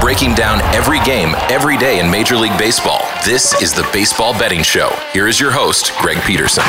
Breaking down every game, every day in Major League Baseball. This is the Baseball Betting Show. Here is your host, Greg Peterson.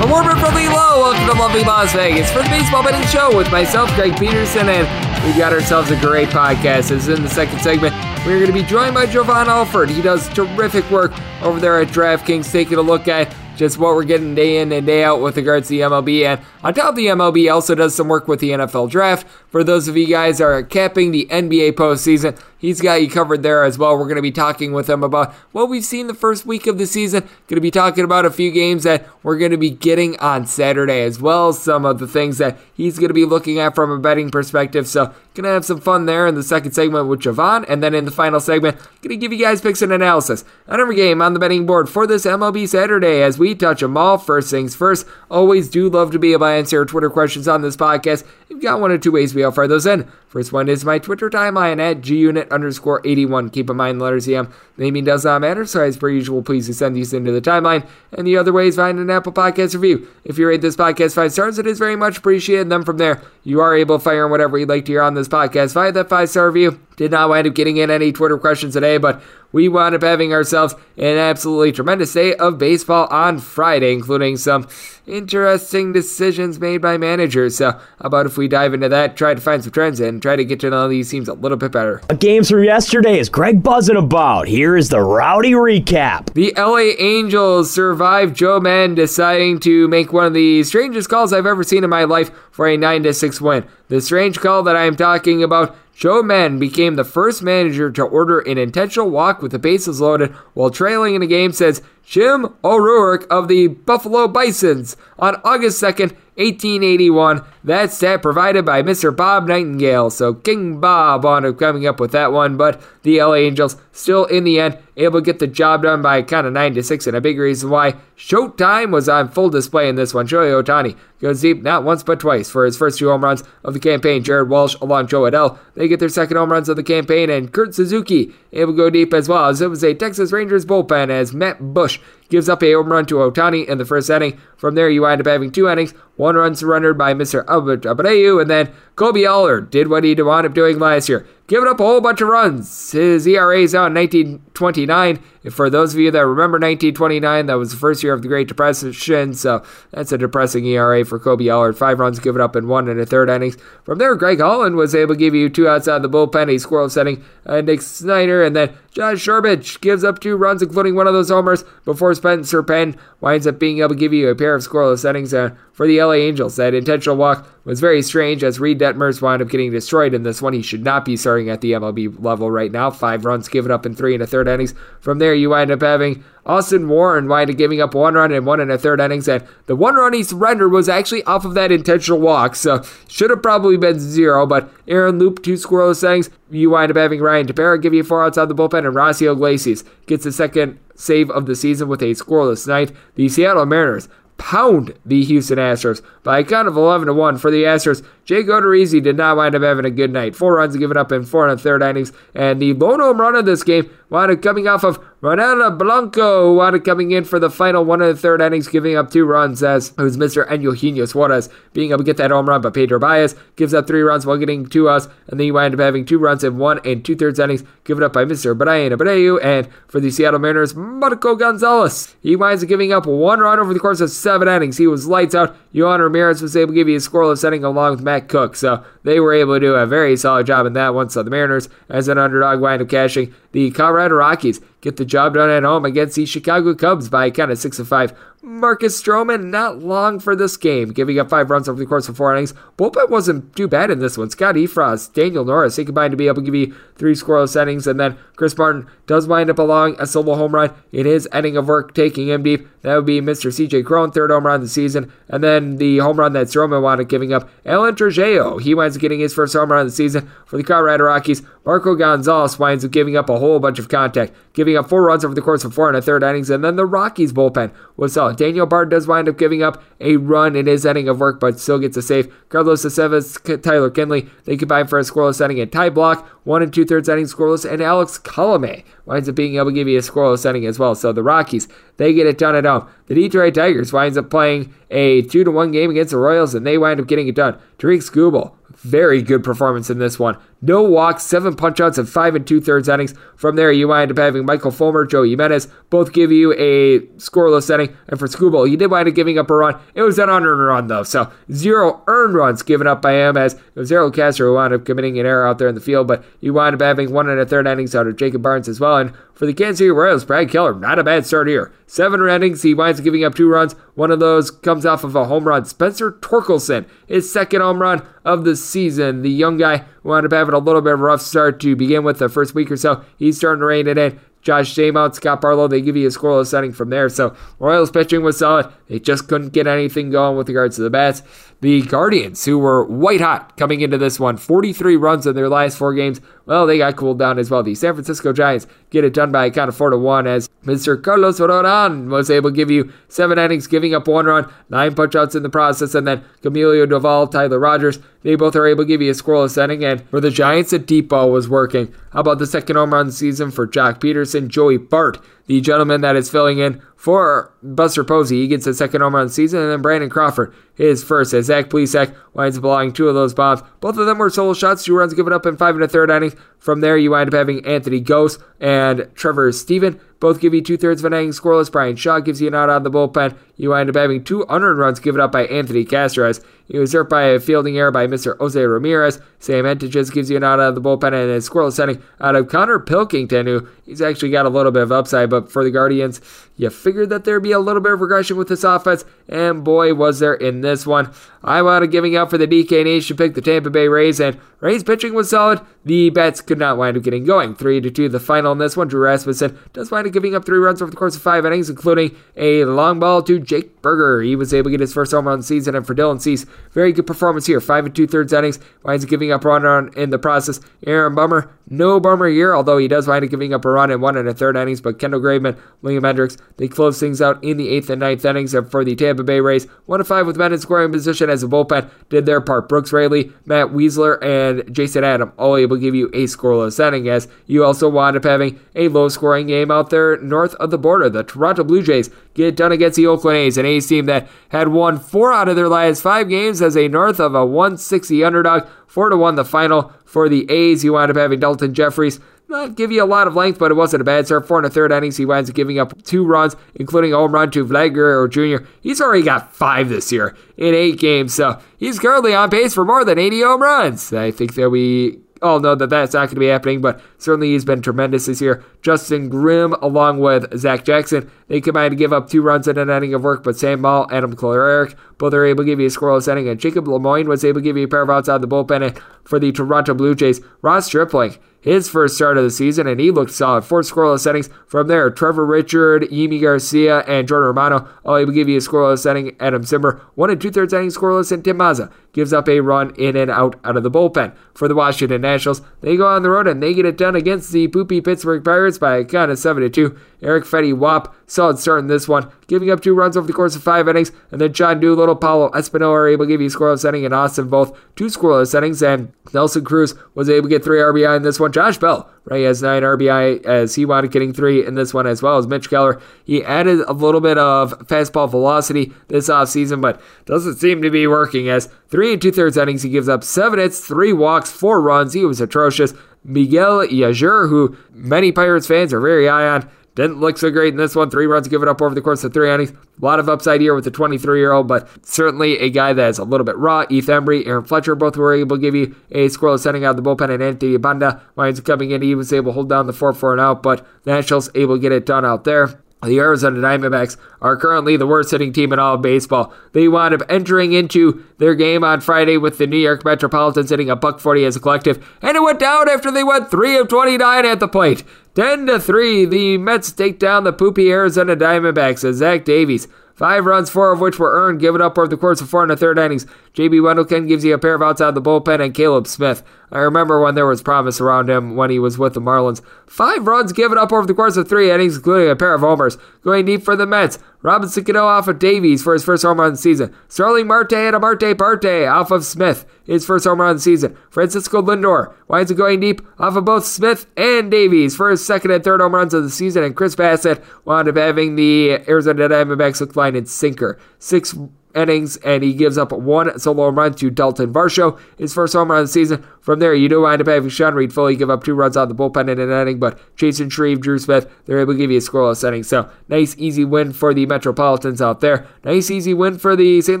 A warm and friendly hello. Welcome to lovely Las Vegas for the Baseball Betting Show with myself, Greg Peterson, and we've got ourselves a great podcast. As in the second segment, we're going to be joined by Jovan Alford. He does terrific work over there at DraftKings, taking a look at just what we're getting day in and day out with regards to the MLB. And on top of the MLB, also does some work with the NFL draft. For those of you guys that are capping the NBA postseason, he's got you covered there as well. We're going to be talking with him about what we've seen the first week of the season. Going to be talking about a few games that we're going to be getting on Saturday, as well some of the things that he's going to be looking at from a betting perspective. So, going to have some fun there in the second segment with Javon. And then in the final segment, going to give you guys picks and analysis on every game on the betting board for this MLB Saturday as we touch them all. First things first, always do love to be able to answer Twitter questions on this podcast. You've got one or two ways we fire those in. First one is my Twitter timeline at gunit underscore 81. Keep in mind the letters EM. Naming does not matter, so as per usual, please send these into the timeline. And the other way is find an Apple Podcast review. If you rate this podcast five stars, it is very much appreciated. And then from there, you are able to fire in whatever you'd like to hear on this podcast via that five star review. Did not wind up getting in any Twitter questions today, but we wound up having ourselves an absolutely tremendous day of baseball on Friday, including some interesting decisions made by managers. So, how about if we dive into that, try to find some trends and try to get to know these teams a little bit better? Games from yesterday is Greg buzzing about. Here is the rowdy recap. The LA Angels survived Joe Maddon deciding to make one of the strangest calls I've ever seen in my life for a 9 6 win. The strange call that I am talking about Joe Maddon became the first manager to order an intentional walk with the bases loaded while trailing in a game, says Jim O'Rourke of the Buffalo Bisons on August 2nd, 1881. That stat provided by Mr. Bob Nightingale. So King Bob wound up coming up with that one, but the LA Angels still in the end able to get the job done by kind of 9 to 6, and a big reason why Showtime was on full display in this one. Shohei Ohtani goes deep not once but twice for his first two home runs of the campaign. Jared Walsh along Jo Adell, they get their second home runs of the campaign, and Kurt Suzuki able to go deep as well, as it was a Texas Rangers bullpen as Matt Bush gives up a home run to Ohtani in the first inning. From there, you wind up having two innings, one run surrendered by Mr. Abreu, and then Kolby Allard did what he wound up doing last year, giving up a whole bunch of runs. His ERA is now 1929, And For those of you that remember 1929, that was the first year of the Great Depression, so that's a depressing ERA for Kolby Allard. Five runs given up in one and a third innings. From there, Greg Holland was able to give you two outs out of the bullpen, a squirrel setting, uh, Nick Snyder, and then Josh Sherbic gives up two runs, including one of those homers, before Spencer Penn winds up being able to give you a pair of scoreless settings uh, for the LA Angels. That intentional walk was very strange as Reid Detmers wound up getting destroyed in this one. He should not be starting at the MLB level right now. Five runs given up in three and a third innings. From there, you wind up having Austin Warren wind up giving up one run and one and a third innings, and the one run he surrendered was actually off of that intentional walk, so should have probably been zero. But Aaron Loup, two scoreless innings. You wind up having Ryan Tepera give you four outs out of the bullpen, and Raisel Iglesias gets the second save of the season with a scoreless night. The Seattle Mariners pound the Houston Astros by a count of 11 to 1 for the Astros. Jake Odorizzi did not wind up having a good night. Four runs given up in four and a third innings, and the lone home run of this game wound up coming off of Ronel Blanco, who wound up coming in for the final one and the third innings, giving up two runs as it was Mr. Eugenio Suarez being able to get that home run, but Pedro Baez gives up three runs while getting two outs, and then he wound up having two runs in one and two thirds innings given up by Mr. Bryan Abreu, and for the Seattle Mariners, Marco Gonzalez. He winds up giving up one run over the course of seven innings. He was lights out. Yohan Ramirez was able to give you a scoreless inning along with Matt Cook, so they were able to do a very solid job in that one. So the Mariners, as an underdog, wind up cashing. The Colorado Rockies get the job done at home against the Chicago Cubs by a count of six to five. Marcus Stroman not long for this game, giving up five runs over the course of four innings. Bullpen wasn't too bad in this one. Scott Effross, Daniel Norris, they combined to be able to give you three scoreless innings, and then Chris Martin does wind up allowing a solo home run in his inning of work, taking him deep. That would be Mr. CJ Cron, third home run of the season, and then the home run that Stroman wound up giving up. Alan Trejo, he winds up getting his first home run of the season for the Colorado Rockies. Marco Gonzalez winds up giving up a whole bunch of contact, giving up four runs over the course of four and a third innings, and then the Rockies bullpen was solid. Daniel Bard does wind up giving up a run in his inning of work, but still gets a save. Carlos Aceves, Tyler Kinley, they combine for a scoreless inning and Ty Blach, one and two thirds inning scoreless, and Alex Colome winds up being able to give you a scoreless inning as well. So the Rockies, they get it done at home. The Detroit Tigers winds up playing a two to one game against the Royals, and they wind up getting it done. Tarik Skubal, very good performance in this one. No walks, seven punchouts, and five and two thirds innings. From there, you wind up having Michael Fulmer, Joe Jimenez both give you a scoreless inning. And for Skubal, he did wind up giving up a run. It was an unearned run, though. So zero earned runs given up by him as Errol Castro wound up committing an error out there in the field. But you wind up having one and a third innings out of Jacob Barnes as well. And for the Kansas City Royals, Brad Keller, not a bad start here. Seven innings, he winds up giving up two runs. One of those comes off of a home run. Spencer Torkelson, his second home run of the season. The young guy wound up having a little bit of a rough start to begin with the first week or so. He's starting to rein it in. Josh Staumont, Scott Barlow, they give you a scoreless setting from there. So Royals pitching was solid. They just couldn't get anything going with regards to the bats. The Guardians, who were white hot coming into this one, 43 runs in their last four games. Well, they got cooled down as well. The San Francisco Giants get it done by a count of four to one as Mr. Carlos Rodon was able to give you seven innings, giving up one run, nine punchouts in the process, and then Camilo Doval, Tyler Rogers, they both are able to give you a scoreless inning. And for the Giants, the deep ball was working. How about the second home run season for Joc Pederson, Joey Bart, the gentleman that is filling in for Buster Posey. He gets a second home run season, and then Brandon Crawford his first as Zach Plesac winds up allowing two of those bombs. Both of them were solo shots, two runs given up in five and a third innings. From there, you wind up having Anthony Gose and Trevor Stephan both give you two thirds of an inning scoreless. Bryan Shaw gives you an out on the bullpen. You wind up having two unearned runs given up by Anthony Castro as he was hurt by a fielding error by Mr. Jose Ramirez. Sam Hentges gives you an out of the bullpen and a scoreless inning out of Connor Pilkington, who he's actually got a little bit of upside, but for the Guardians, you figured that there'd be a little bit of regression with this offense, and boy, was there in this one. I wound up giving up for the DK Nation pick the Tampa Bay Rays, and Rays pitching was solid. The bats could not wind up getting going. 3 to 2 the final in this one. Drew Rasmussen does wind up giving up three runs over the course of five innings, including a long ball to Jake Burger. He was able to get his first home run of the season, and for Dylan Cease, very good performance here. Five and two thirds innings, winds up giving up a run in the process. Aaron Bummer, no bummer here, although he does wind up giving up a run in one and a third innings. But Kendall Graveman, Liam Hendriks, they close things out in the eighth and ninth innings and for the Tampa Bay Rays. One to five with men in scoring position as the bullpen did their part. Brooks Raley, Matt Wisler, and Jason Adam all able to give you a scoreless inning as you also wind up having a low scoring game out there north of the border. The Toronto Blue Jays get it done against the Oakland A's, an A's team that had won four out of their last five games as a north of a 160 underdog. Four to one the final for the A's. You wound up having Daulton Jefferies not give you a lot of length, but it wasn't a bad start. Four and a third innings, he winds up giving up two runs, including a home run to Vlad Guerrero Jr. He's already got five this year in eight games, so he's currently on pace for more than 80 home runs. I think that we all know that that's not going to be happening, but certainly he's been tremendous this year. Justin Grimm, along with Zach Jackson, they combined to give up two runs in an inning of work, but Sam Ball, Adam Clark, both are able to give you a scoreless inning, and Jacob Lemoyne was able to give you a pair of outs out of the bullpen. For the Toronto Blue Jays, Ross Stripling, his first start of the season, and he looked solid. Four scoreless innings from there. Trevor Richard, Yimi Garcia, and Jordan Romano all able to give you a scoreless inning. Adam Cimber, one and two thirds innings scoreless, and Tim Mayza gives up a run in and out out of the bullpen. For the Washington Nationals, they go on the road and they get it done against the poopy Pittsburgh Pirates by a count of 7 to 2. Eric Fetty Wap, solid start in this one, giving up two runs over the course of five innings, and then John Doolittle, Paolo Espino are able to give you a scoreless inning, and Austin Voth two scoreless innings, and Nelson Cruz was able to get three RBI in this one. Josh Bell, right, has nine RBI as he wound up getting three in this one as well as Mitch Keller. He added a little bit of fastball velocity this offseason, but doesn't seem to be working as three and two thirds innings, he gives up seven hits, three walks, four runs. He was atrocious. Miguel Yajur, who many Pirates fans are very high on, didn't look so great in this one. Three runs given up over the course of three innings. A lot of upside here with the 23 year old, but certainly a guy that is a little bit raw. Heath Hembree, Aaron Fletcher both were able to give you a scoreless setting out of the bullpen, and Anthony Banda winds up coming in. He was able to hold down the 4 4 and out, but Nationals able to get it done out there. The Arizona Diamondbacks are currently the worst hitting team in all of baseball. They wound up entering into their game on Friday with the New York Metropolitans hitting a buck 40 as a collective, and it went down after they went 3 of 29 at the plate. 10 to 3, the Mets take down the poopy Arizona Diamondbacks as Zach Davies Five runs, four of which were earned, given up over the course of four and a third innings. JB Wendelken gives you a pair of outs out of the bullpen, and Caleb Smith. I remember when there was promise around him when he was with the Marlins. Five runs given up over the course of three innings, including a pair of homers. Going deep for the Mets. Robinson Cano off of Davies for his first home run of the season. Starling Marte and a Marte Parte off of Smith, his first home run of the season. Francisco Lindor winds up going deep off of both Smith and Davies for his second and third home runs of the season. And Chris Bassitt wound up having the Arizona Diamondbacks hook line and sinker. Six innings, and he gives up one solo run to Daulton Varsho, his first home run of the season. From there, you do wind up having Sean Reid-Foley give up two runs on the bullpen in an inning, but Chasen Shreve, Drew Smith, they're able to give you a scoreless inning. So, nice, easy win for the Metropolitans out there. Nice, easy win for the St.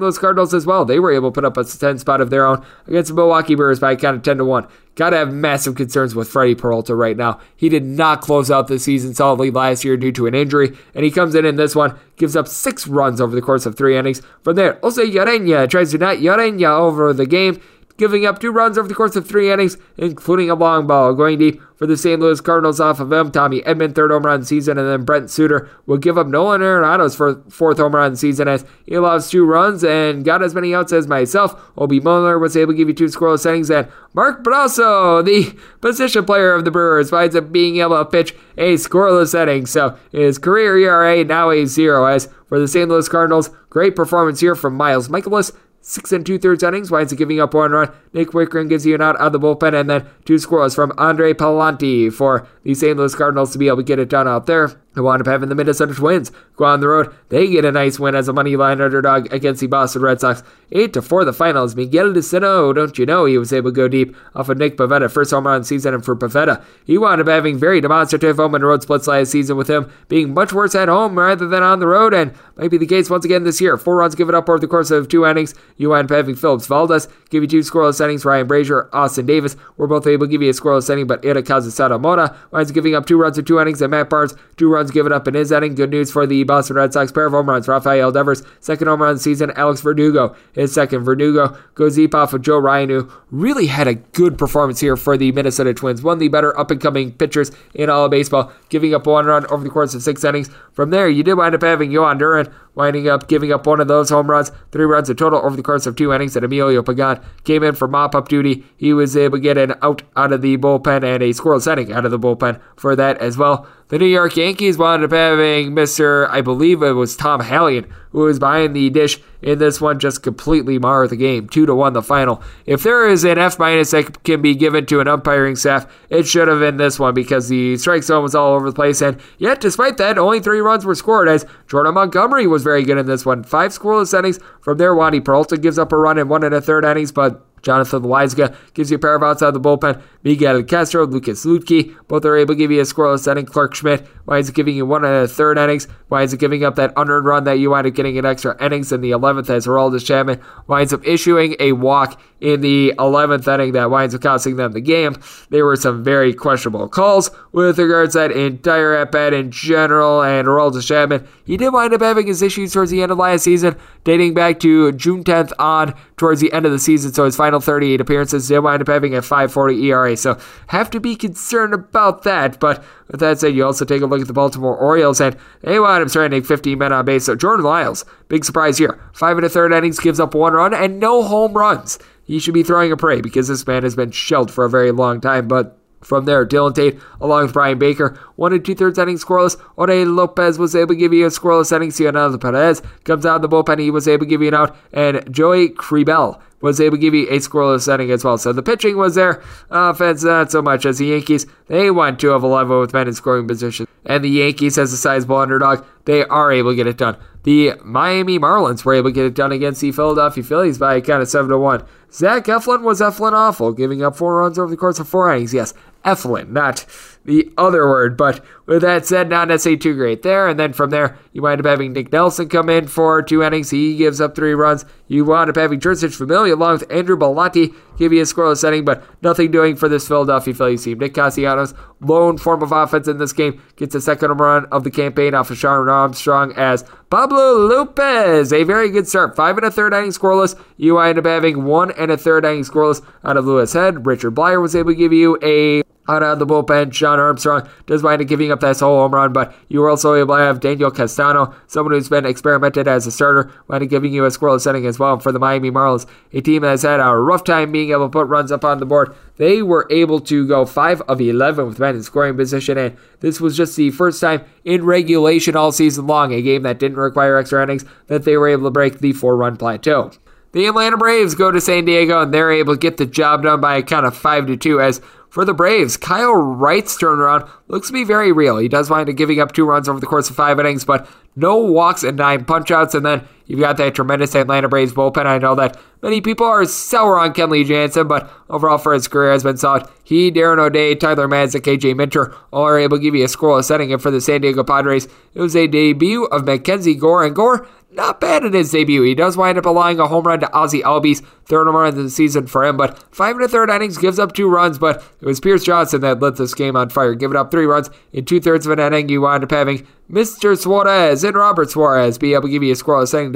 Louis Cardinals as well. They were able to put up a 10 spot of their own against the Milwaukee Brewers by a count of 10 to 1. Gotta have massive concerns with Freddy Peralta right now. He did not close out the season solidly last year due to an injury, and he comes in in this one, gives up six runs over the course of three innings. From there, Jose Urena tries to knock Urena over the game giving up two runs over the course of three innings, including a long ball. Going deep for the St. Louis Cardinals off of him, Tommy Edman, third home run season, and then Brent Suter will give up Nolan Arenado's fourth home run season as he allows two runs and got as many outs as myself. Obi Muller was able to give you two scoreless innings, and Mark Brosseau, the position player of the Brewers, finds up being able to pitch a scoreless inning. So his career ERA now a zero. As for the St. Louis Cardinals, great performance here from Miles Mikolas, Six and two thirds innings, winds up giving up one run. Nick Wittgren gives you an out of the bullpen, and then two scores from Andre Pallante for the St. Louis Cardinals to be able to get it done out there. They wound up having the Minnesota Twins go on the road. They get a nice win as a money line underdog against the Boston Red Sox. 8 to 4 the finals. Miguel Sano, oh, don't you know, he was able to go deep off of Nick Pivetta. First home run season and for Pivetta. He wound up having very demonstrative home and road splits last season with him being much worse at home rather than on the road, and might be the case once again this year. Four runs given up over the course of two innings. You wind up having Phillips Valdez give you two scoreless innings. Ryan Brasier, Austin Davis were both able to give you a scoreless inning, but Ida Kazusada Mona winds up giving up two runs in two innings, and Matt Barnes, two runs given up in his inning. Good news for the Boston Red Sox. Pair of home runs. Rafael Devers, second home run season. Alex Verdugo, his second. Verdugo goes deep off of Joe Ryan, who really had a good performance here for the Minnesota Twins. One of the better up and coming pitchers in all of baseball, giving up one run over the course of six innings. From there, you did wind up having Jhoan Duran winding up giving up one of those home runs, three runs in total over the course of two innings. And Emilio Pagan came in for mop up duty. He was able to get an out out of the bullpen and a scoreless inning out of the bullpen for that as well. The New York Yankees wound up having Mr. I believe it was Tom Hallion who was behind the dish in this one, just completely mar the game. Two to one the final. If there is an F minus that can be given to an umpiring staff, it should have been this one because the strike zone was all over the place. And yet, despite that, only three runs were scored as Jordan Montgomery was very good in this one. Five scoreless innings from there. Wandy Peralta gives up a run in one and a third innings, but Jonathan Loaisiga gives you a pair of outs out of the bullpen. Miguel Castro, Lucas Luetge, both are able to give you a scoreless inning. Clarke Schmidt winds up giving you one and a third innings, winds up giving up that unearned run that you wind up getting in extra innings in the 11th as Aroldis Chapman winds up issuing a walk in the 11th inning that winds up costing them the game. There were some very questionable calls with regards to that entire at bat in general, and Aroldis Chapman, he did wind up having his issues towards the end of last season, dating back to June 10th on towards the end of the season. So his final 38 appearances did wind up having a 540 ERA. So have to be concerned about that. But with that said, you also take a look at the Baltimore Orioles, and they wound up stranding 15 men on base. So Jordan Lyles, big surprise here. Five and a third innings gives up one run and no home runs. He should be throwing a parade because this man has been shelled for a very long time. But from there, Dylan Tate, along with Bryan Baker, one and two thirds innings scoreless. Jorge Lopez was able to give you a scoreless inning. Cionel Perez comes out of the bullpen. He was able to give you an out. And Joey Krehbiel was able to give you a scoreless inning as well. So the pitching was there. Offense, not so much as the Yankees. They won 2 of 11 with men in scoring position. And the Yankees, as a sizable underdog, they are able to get it done. The Miami Marlins were able to get it done against the Philadelphia Phillies by a count of 7 to 1. Zach Eflin was Eflin awful, giving up four runs over the course of four innings. Yes, Eflin, not the other word. But with that said, not necessarily too great there. And then from there, you wind up having Nick Nelson come in for two innings. He gives up three runs. You wind up having Jeurys Familia along with Andrew Bellatti give you a scoreless inning, but nothing doing for this Philadelphia Phillies team. Nick Castellanos, lone form of offense in this game, gets a second run of the campaign off of Shawn Armstrong as Pablo Lopez. A very good start. Five and a third inning scoreless. You wind up having one and a third inning scoreless out of Louis Head. Richard Bleier was able to give you a out of the bullpen. Shawn Armstrong does wind up giving up that solo home run, but you also able to have Daniel Castano, someone who's been experimented as a starter, wind up giving you a scoreless setting as well for the Miami Marlins, a team has had a rough time being able to put runs up on the board. They were able to go 5 of 11 with men in scoring position, and this was just the first time in regulation all season long, a game that didn't require extra innings, that they were able to break the four run plateau. The Atlanta Braves go to San Diego and they're able to get the job done by a count of 5 to 2 as for the Braves, Kyle Wright's turnaround looks to be very real. He does wind up giving up two runs over the course of five innings, but no walks and nine punchouts. And then you've got that tremendous Atlanta Braves bullpen. I know that many people are sour on Kenley Jansen, but overall for his career has been solid. He, Darren O'Day, Tyler Madsen, A.J. Minter all are able to give you a scoreless inning. And for the San Diego Padres, it was a debut of Mackenzie Gore. And Gore not bad in his debut. He does wind up allowing a home run to Ozzie Albies, third home run of the season for him, but five and a third innings gives up two runs, but it was Pierce Johnson that lit this game on fire, giving up three runs in two thirds of an inning. You wind up having Mr. Suarez and Robert Suarez be able to give you a scoreless inning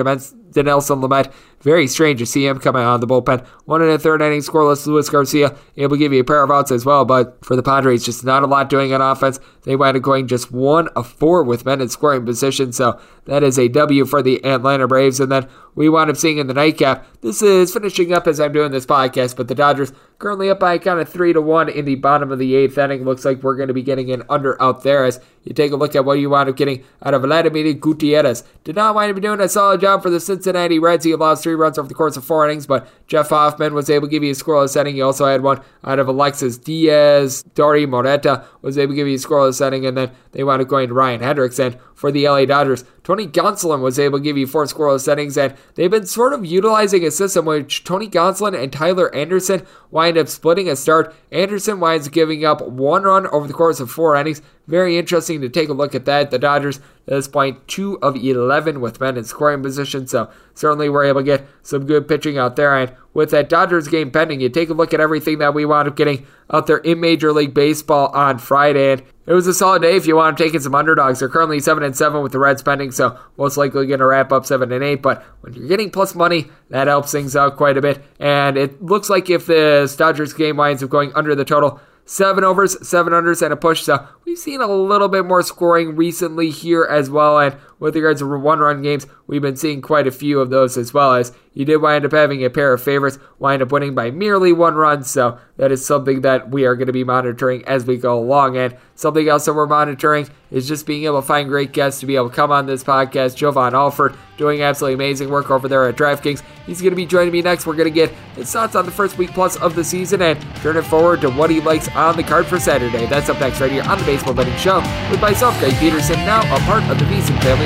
to Nelson Lamet. Very strange to see him coming out of the bullpen. One and a third inning scoreless. Luis Garcia able to give you a pair of outs as well, but for the Padres, just not a lot doing on offense. They wind up going just one of four with men in scoring position, so that is a W for the Atlanta Braves. And then we wound up seeing in the nightcap. This is finishing up as I'm doing this podcast, but the Dodgers currently up by kind of three to one in the bottom of the eighth inning. Looks like we're going to be getting an under out there as you take a look at what you wound up getting out of Vladimir Gutierrez. Did not wind up doing a solid job for the Cincinnati Reds. He lost three runs over the course of four innings, but Jeff Hoffman was able to give you a scoreless inning. He also had one out of Alexis Diaz. Dauri Moreta was able to give you a scoreless inning, and then they wound up going to Ryan Hendrix for the LA Dodgers. Tony Gonsolin was able to give you four scoreless innings, and they've been sort of utilizing a system which Tony Gonsolin and Tyler Anderson wind up splitting a start. Anderson winds up giving up one run over the course of four innings. Very interesting to take a look at that. The Dodgers at this point, two of 11 with men in scoring position, so certainly we're able to get some good pitching out there. And with that Dodgers game pending, you take a look at everything that we wound up getting out there in Major League Baseball on Friday. And it was a solid day if you want to take in some underdogs. They're currently 7 and 7 with the Reds pending, so most likely going to wrap up 7 and 8. But when you're getting plus money, that helps things out quite a bit. And it looks like if the Dodgers game winds up going under the total, seven overs, seven unders, and a push. So we've seen a little bit more scoring recently here as well. And with regards to one run games, we've been seeing quite a few of those as well as you did wind up having a pair of favorites wind up winning by merely one run. So that is something that we are going to be monitoring as we go along. And something else that we're monitoring is just being able to find great guests to be able to come on this podcast. Jovan Alford doing absolutely amazing work over there at DraftKings. He's going to be joining me next. We're going to get his thoughts on the first week plus of the season and turn it forward to what he likes on the card for Saturday. That's up next right here on the Baseball Betting Show with myself, Greg Peterson, now a part of the VSiN Family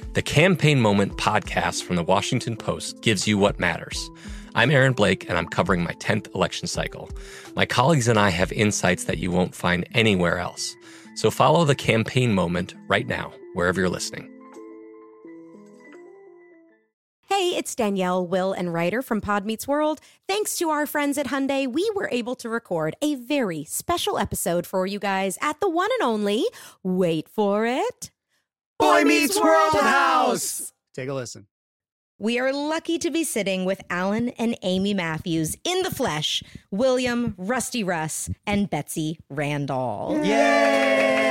The Campaign Moment podcast from the Washington Post gives you what matters. I'm Aaron Blake, and I'm covering my 10th election cycle. My colleagues and I have insights that you won't find anywhere else. So follow the Campaign Moment right now, wherever you're listening. Hey, it's Danielle, Will, and Ryder from Pod Meets World. Thanks to our friends at Hyundai, we were able to record a very special episode for you guys at the one and only, wait for it, Boy Meets World House. Take a listen. We are lucky to be sitting with Alan and Amy Matthews in the flesh, William, Rusty Russ, and Betsy Randall. Thank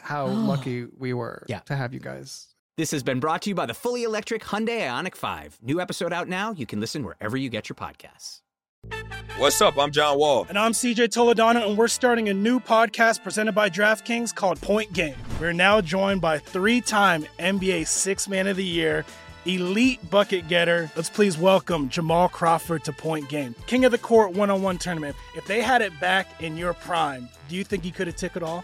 how lucky we were Yeah. to have you guys. This has been brought to you by the fully electric Hyundai Ioniq 5. New episode out now. You can listen wherever you get your podcasts. What's up? I'm John Wall. And I'm CJ Toledano, and we're starting a new podcast presented by DraftKings called Point Game. We're now joined by three time NBA Six Man of the Year, elite bucket getter. Let's please welcome Jamal Crawford to Point Game, King of the Court one on one tournament. If they had it back in your prime, do you think he could have took it all?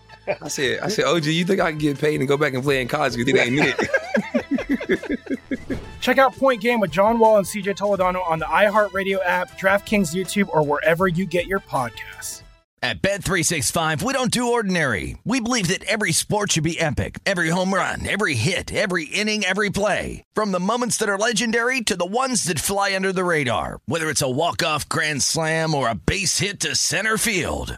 I said, I said, OG, you think I can get paid and go back and play in college because it ain't it? Check out Point Game with John Wall and CJ Toledano on the iHeartRadio app, DraftKings YouTube, or wherever you get your podcasts. At Bet365, we don't do ordinary. We believe that every sport should be epic. Every home run, every hit, every inning, every play. From the moments that are legendary to the ones that fly under the radar. Whether it's a walk-off grand slam or a base hit to center field.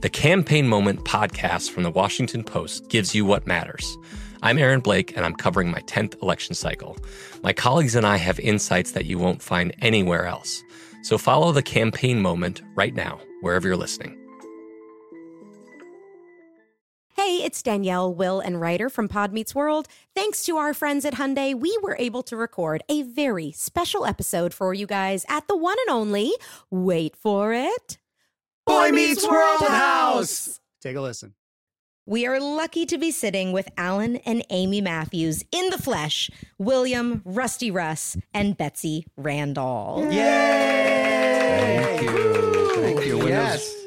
The Campaign Moment podcast from the Washington Post gives you what matters. I'm Aaron Blake, and I'm covering my 10th election cycle. My colleagues and I have insights that you won't find anywhere else. So follow the Campaign Moment right now, wherever you're listening. Hey, it's Danielle, Will, and Ryder from Pod Meets World. Thanks to our friends at Hyundai, we were able to record a very special episode for you guys at the one and only, wait for it, Boy Meets World House. Take a listen. We are lucky to be sitting with Alan and Amy Matthews in the flesh, William, Rusty Russ, and Betsy Randall. Yay! Thank you. Thank you. When, Yes.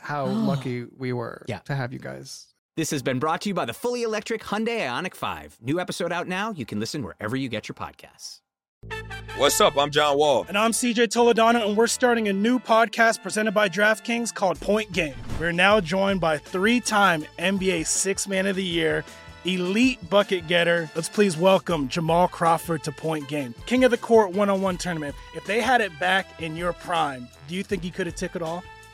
how lucky we were Yeah. to have you guys. This has been brought to you by the fully electric Hyundai Ioniq 5. New episode out now. You can listen wherever you get your podcasts. What's up? I'm John Wall. And I'm CJ Toledano, and we're starting a new podcast presented by DraftKings called Point Game. We're now joined by three time NBA Six Man of the Year, elite bucket getter. Let's please welcome Jamal Crawford to Point Game, King of the Court one on one tournament. If they had it back in your prime, do you think you could have took it all?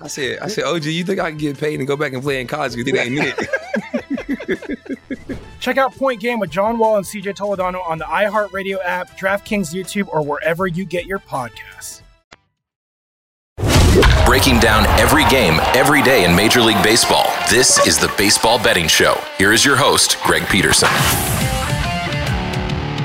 I said, I said, OG, you think I can get paid and go back and play in college? Because it ain't it. Check out Point Game with John Wall and CJ Toledano on the iHeartRadio app, DraftKings YouTube, or wherever you get your podcasts. Breaking down every game, every day in Major League Baseball. This is the Baseball Betting Show. Here is your host, Greg Peterson.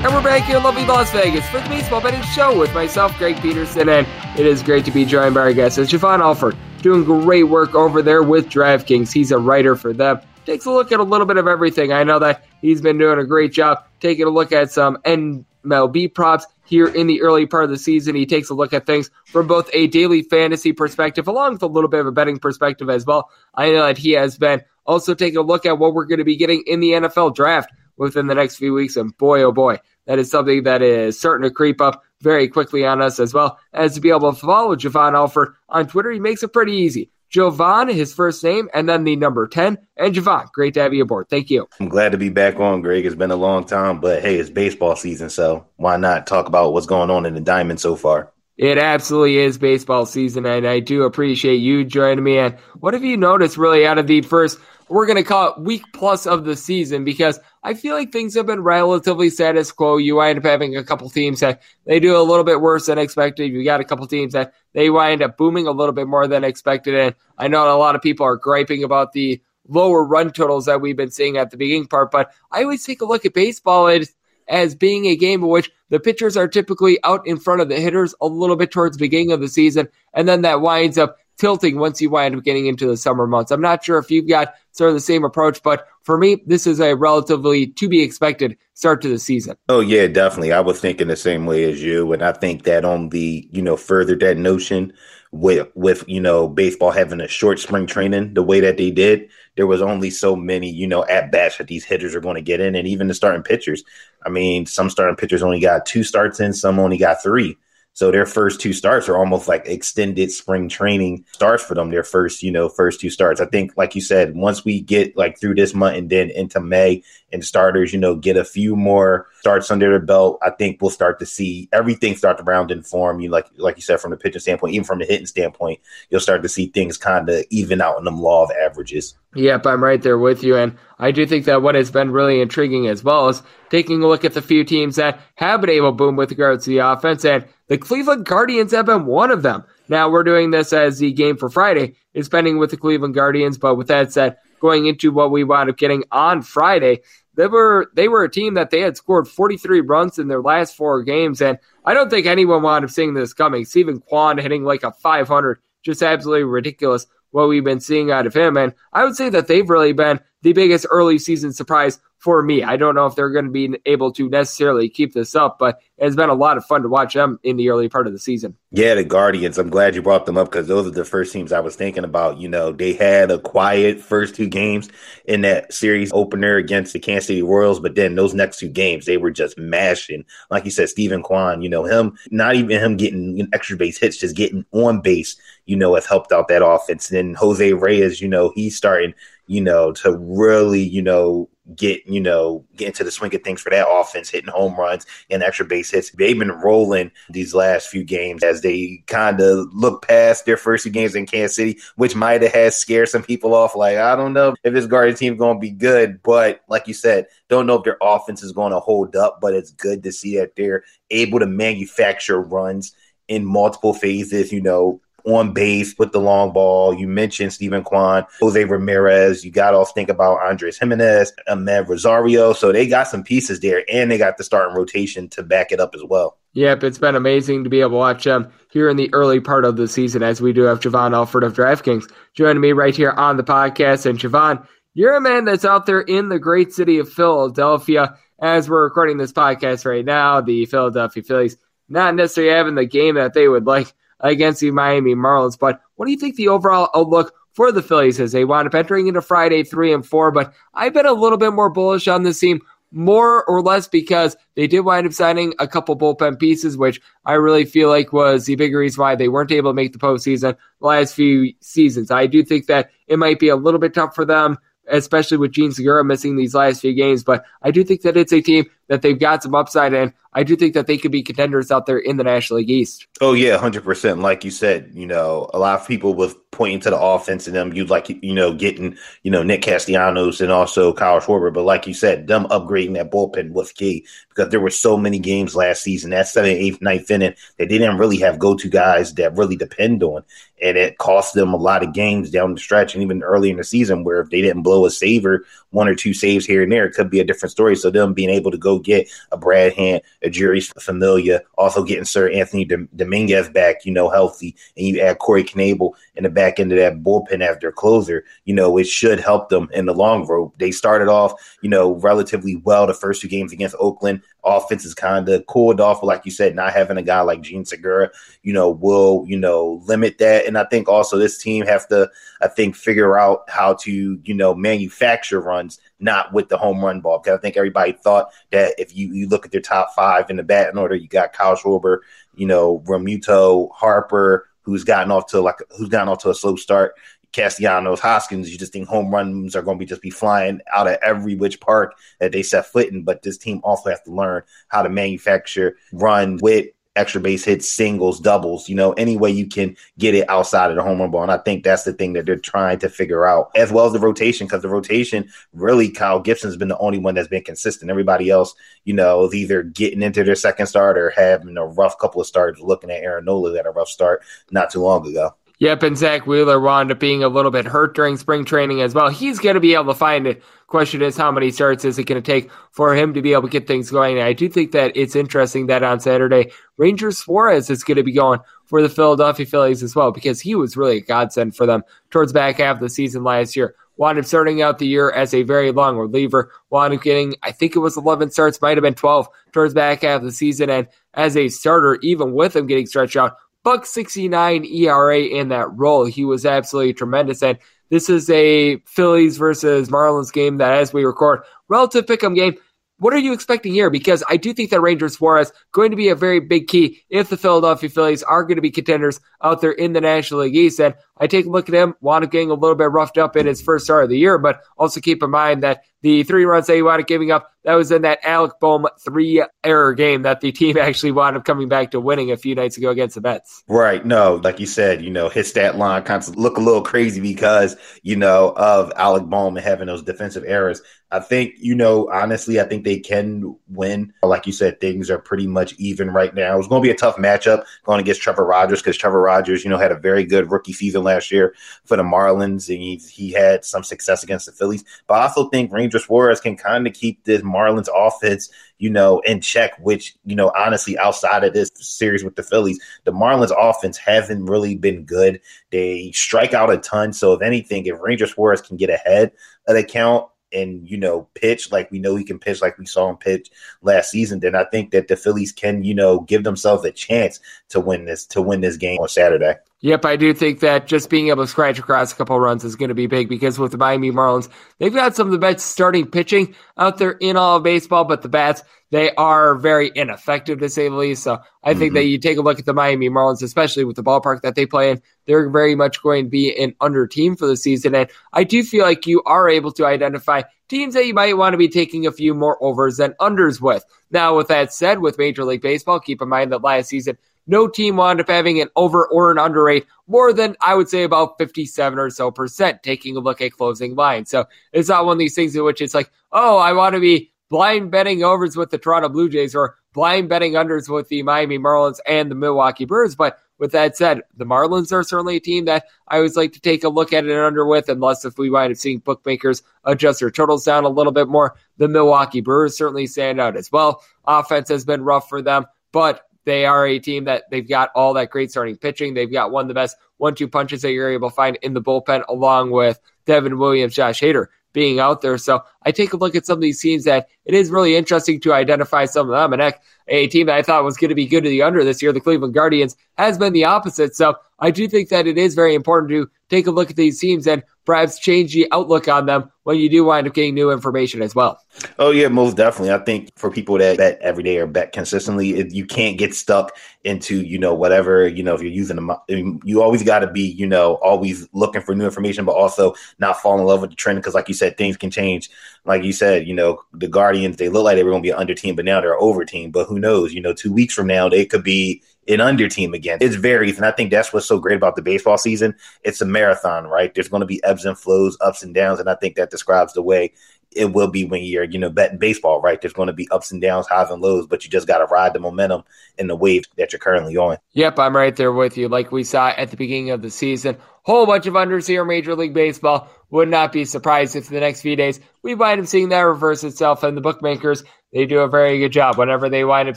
And we're back here in lovely Las Vegas for the Baseball Betting Show with myself, Greg Peterson, and it is great to be joined by our guest, it's Javon Alford, doing great work over there with DraftKings. He's a writer for them. Takes a look at a little bit of everything. I know that he's been doing a great job taking a look at some MLB props here in the early part of the season. He takes a look at things from both a daily fantasy perspective, along with a little bit of a betting perspective as well. I know that he has been also taking a look at what we're going to be getting in the NFL draft within the next few weeks. And boy, oh boy, that is something that is starting to creep up very quickly on us as well as to be able to follow Javon Alford on Twitter. He makes it pretty easy. Jovan, his first name, and then the number 10. And Javon, great to have you aboard. Thank you. I'm glad to be back on, Greg. It's been a long time, but hey, it's baseball season, so why not talk about what's going on in the diamond so far? It absolutely is baseball season, and I do appreciate you joining me. And what have you noticed really out of the first, we're going to call it week plus of the season? Because I feel like things have been relatively status quo. You wind up having a couple teams that they do a little bit worse than expected. You got a couple teams that they wind up booming a little bit more than expected. And I know a lot of people are griping about the lower run totals that we've been seeing at the beginning part, but I always take a look at baseball as, as being a game in which the pitchers are typically out in front of the hitters a little bit towards the beginning of the season, and then that winds up tilting once you wind up getting into the summer months. I'm not sure if you've got sort of the same approach, but for me, this is a relatively to be expected start to the season. Oh yeah, definitely. I was thinking the same way as you, and I think that on the you know further that notion with with you know baseball having a short spring training the way that they did, there was only so many you know at bats that these hitters are going to get in, and even the starting pitchers. I mean, some starting pitchers only got two starts in, some only got three. So their first two starts are almost like extended spring training starts for them. Their first, you know, first two starts. I think, like you said, once we get like through this month and then into May and starters, you know, get a few more starts under their belt, I think we'll start to see everything start to round in form. You like, like you said, from the pitching standpoint, even from the hitting standpoint, you'll start to see things kind of even out in them law of averages. Yep, I'm right there with you. And I do think that what has been really intriguing as well is taking a look at the few teams that have been able to boom with regards to the offense. And the Cleveland Guardians have been one of them. Now, we're doing this as the game for Friday is pending with the Cleveland Guardians. But with that said, going into what we wound up getting on Friday, they were they were a team that they had scored 43 runs in their last four games. And I don't think anyone wound up seeing this coming. Steven Kwan hitting like a 500, just absolutely ridiculous what we've been seeing out of him. And I would say that they've really been the biggest early season surprise for me. I don't know if they're going to be able to necessarily keep this up, but it's been a lot of fun to watch them in the early part of the season. Yeah, the Guardians. I'm glad you brought them up because those are the first teams I was thinking about. You know, they had a quiet first two games in that series opener against the Kansas City Royals, but then those next two games, they were just mashing. Like you said, Steven Kwan, you know, him, not even him getting extra base hits, just getting on base, you know, has helped out that offense. And then Jose Reyes, you know, he's starting, you know, to really, you know, get, you know, get into the swing of things for that offense, hitting home runs and extra base hits. They've been rolling these last few games as they kind of look past their first few games in Kansas City, which might have had scared some people off. Like, I don't know if this Guardian team going to be good, but like you said, don't know if their offense is going to hold up, but it's good to see that they're able to manufacture runs in multiple phases, you know, on base with the long ball. You mentioned Steven Kwan, Jose Ramirez. You got to think about Andres Gimenez, Amed Rosario. So they got some pieces there, and they got the starting rotation to back it up as well. Yep, it's been amazing to be able to watch them here in the early part of the season as we do have Javon Alford of DraftKings joining me right here on the podcast. And Javon, you're a man that's out there in the great city of Philadelphia as we're recording this podcast right now. The Philadelphia Phillies not necessarily having the game that they would like against the Miami Marlins. But what do you think the overall outlook for the Phillies is? They wound up entering into Friday three and four, but I've been a little bit more bullish on this team. More or less because they did wind up signing a couple bullpen pieces, which I really feel like was the big reason why they weren't able to make the postseason the last few seasons. I do think that it might be a little bit tough for them especially with Jean Segura missing these last few games. But I do think that it's a team that they've got some upside in. I do think that they could be contenders out there in the National League East. Oh yeah, hundred percent. Like you said, you know, a lot of people was pointing to the offense and them. You'd like, you know, getting, you know, Nick Castellanos and also Kyle Schwarber. But like you said, them upgrading that bullpen was key because there were so many games last season, that seventh, eighth, ninth inning, that they didn't really have go to guys that really depend on. And it cost them a lot of games down the stretch and even early in the season where if they didn't blow a saver, one or two saves here and there, it could be a different story. So them being able to go get a Brad Hand, a Jeurys Familia, also getting Seranthony Dominguez back, you know, healthy, and you add Corey Knebel in the back end of that bullpen after closer, you know, it should help them in the long run. They started off, you know, relatively well the first two games against Oakland. Offense is kind of cooled off, like you said, not having a guy like Jean Segura, you know, will, you know, limit that. And I think also this team have to, I think, figure out how to, you know, manufacture runs, not with the home run ball. Because I think everybody thought that if you, you look at their top five in the batting order, you got Kyle Schwarber, you know, Realmuto, Harper, who's gotten off to like who's gotten off to a slow start. Castellanos, Hoskins, you just think home runs are going to be just be flying out of every which park that they set foot in. But this team also has to learn how to manufacture run with extra base hits, singles, doubles, you know, any way you can get it outside of the home run ball. And I think that's the thing that they're trying to figure out, as well as the rotation, because the rotation, really, Kyle Gibson's been the only one that's been consistent. Everybody else, you know, is either getting into their second start or having a rough couple of starts. Looking at Aaron Nola had a rough start not too long ago. Yep, and Zack Wheeler wound up being a little bit hurt during spring training as well. He's going to be able to find it. Question is, how many starts is it going to take for him to be able to get things going? And I do think that it's interesting that on Saturday, Ranger Suarez is going to be going for the Philadelphia Phillies as well because he was really a godsend for them towards back half of the season last year. Wound up starting out the year as a very long reliever. Wound up getting, I think it was 11 starts, might have been 12 towards back half of the season. And as a starter, even with him getting stretched out, buck 69 ERA in that role. He was absolutely tremendous. And this is a Phillies versus Marlins game that, as we record, relative pick'em game. What are you expecting here? Because I do think that Ranger Suarez going to be a very big key if the Philadelphia Phillies are going to be contenders out there in the National League East. And I take a look at him, up getting a little bit roughed up in his first start of the year, but also keep in mind that the three runs that he wound up giving up, that was in that Alec Bohm three error game that the team actually wound up coming back to winning a few nights ago against the Mets. Right. No, like you said, you know, his stat line kind of look a little crazy because, you know, of Alec Bohm having those defensive errors. I think, you know, honestly, I think they can win. Like you said, things are pretty much even right now. It's going to be a tough matchup going against Trevor Rogers because Trevor Rogers, you know, had a very good rookie season last year for the Marlins and he, he had some success against the Phillies. But I also think Ranger Suarez can kind of keep this Marlins offense, you know, in check, which, you know, honestly, outside of this series with the Phillies, the Marlins offense haven't really been good. They strike out a ton. So if anything, if Ranger Suarez can get ahead of the count, and you know pitch like we know he can pitch like we saw him pitch last season, then I think that the Phillies can you know give themselves a chance to win this to win this game on Saturday. Yep, I do think that just being able to scratch across a couple runs is going to be big because with the Miami Marlins, they've got some of the best starting pitching out there in all of baseball, but the bats, they are very ineffective to say the least. So I think Mm-hmm. that you take a look at the Miami Marlins, especially with the ballpark that they play in, they're very much going to be an under team for the season. And I do feel like you are able to identify teams that you might want to be taking a few more overs than unders with. Now, with that said, with Major League Baseball, keep in mind that last season, no team wound up having an over or an under rate more than I would say about 57 or so percent taking a look at closing line. So it's not one of these things in which it's like, oh, I want to be blind betting overs with the Toronto Blue Jays or blind betting unders with the Miami Marlins and the Milwaukee Brewers. But with that said, the Marlins are certainly a team that I always like to take a look at it under with, unless if we wind up seeing bookmakers adjust their totals down a little bit more. The Milwaukee Brewers certainly stand out as well. Offense has been rough for them, but they are a team that they've got all that great starting pitching. They've got one of the best one two punches that you're able to find in the bullpen, along with Devin Williams, Josh Hader being out there. So I take a look at some of these teams that it is really interesting to identify some of them. And heck, a team that I thought was going to be good to the under this year, the Cleveland Guardians, has been the opposite. So I do think that it is very important to take a look at these teams and perhaps change the outlook on them when you do wind up getting new information as well. Oh yeah, most definitely. I think for people that bet every day or bet consistently, it, you can't get stuck into you know whatever you know if you're using them. You always got to be you know always looking for new information, but also not fall in love with the trend because, like you said, things can change. Like you said, you know the Guardians they look like they were going to be an under team, but now they're over team. But who knows? You know, two weeks from now they could be an under team again. It varies, and I think that's what's so great about the baseball season. It's a marathon, right? There's going to be ebbs and flows, ups and downs, and I think that describes the way it will be when you're, you know, betting baseball, right? There's going to be ups and downs, highs and lows, but you just got to ride the momentum and the wave that you're currently on. Yep, I'm right there with you. Like we saw at the beginning of the season, whole bunch of unders here Major League Baseball. Would not be surprised if the next few days we wind up seeing that reverse itself. And the bookmakers, they do a very good job. Whenever they wind up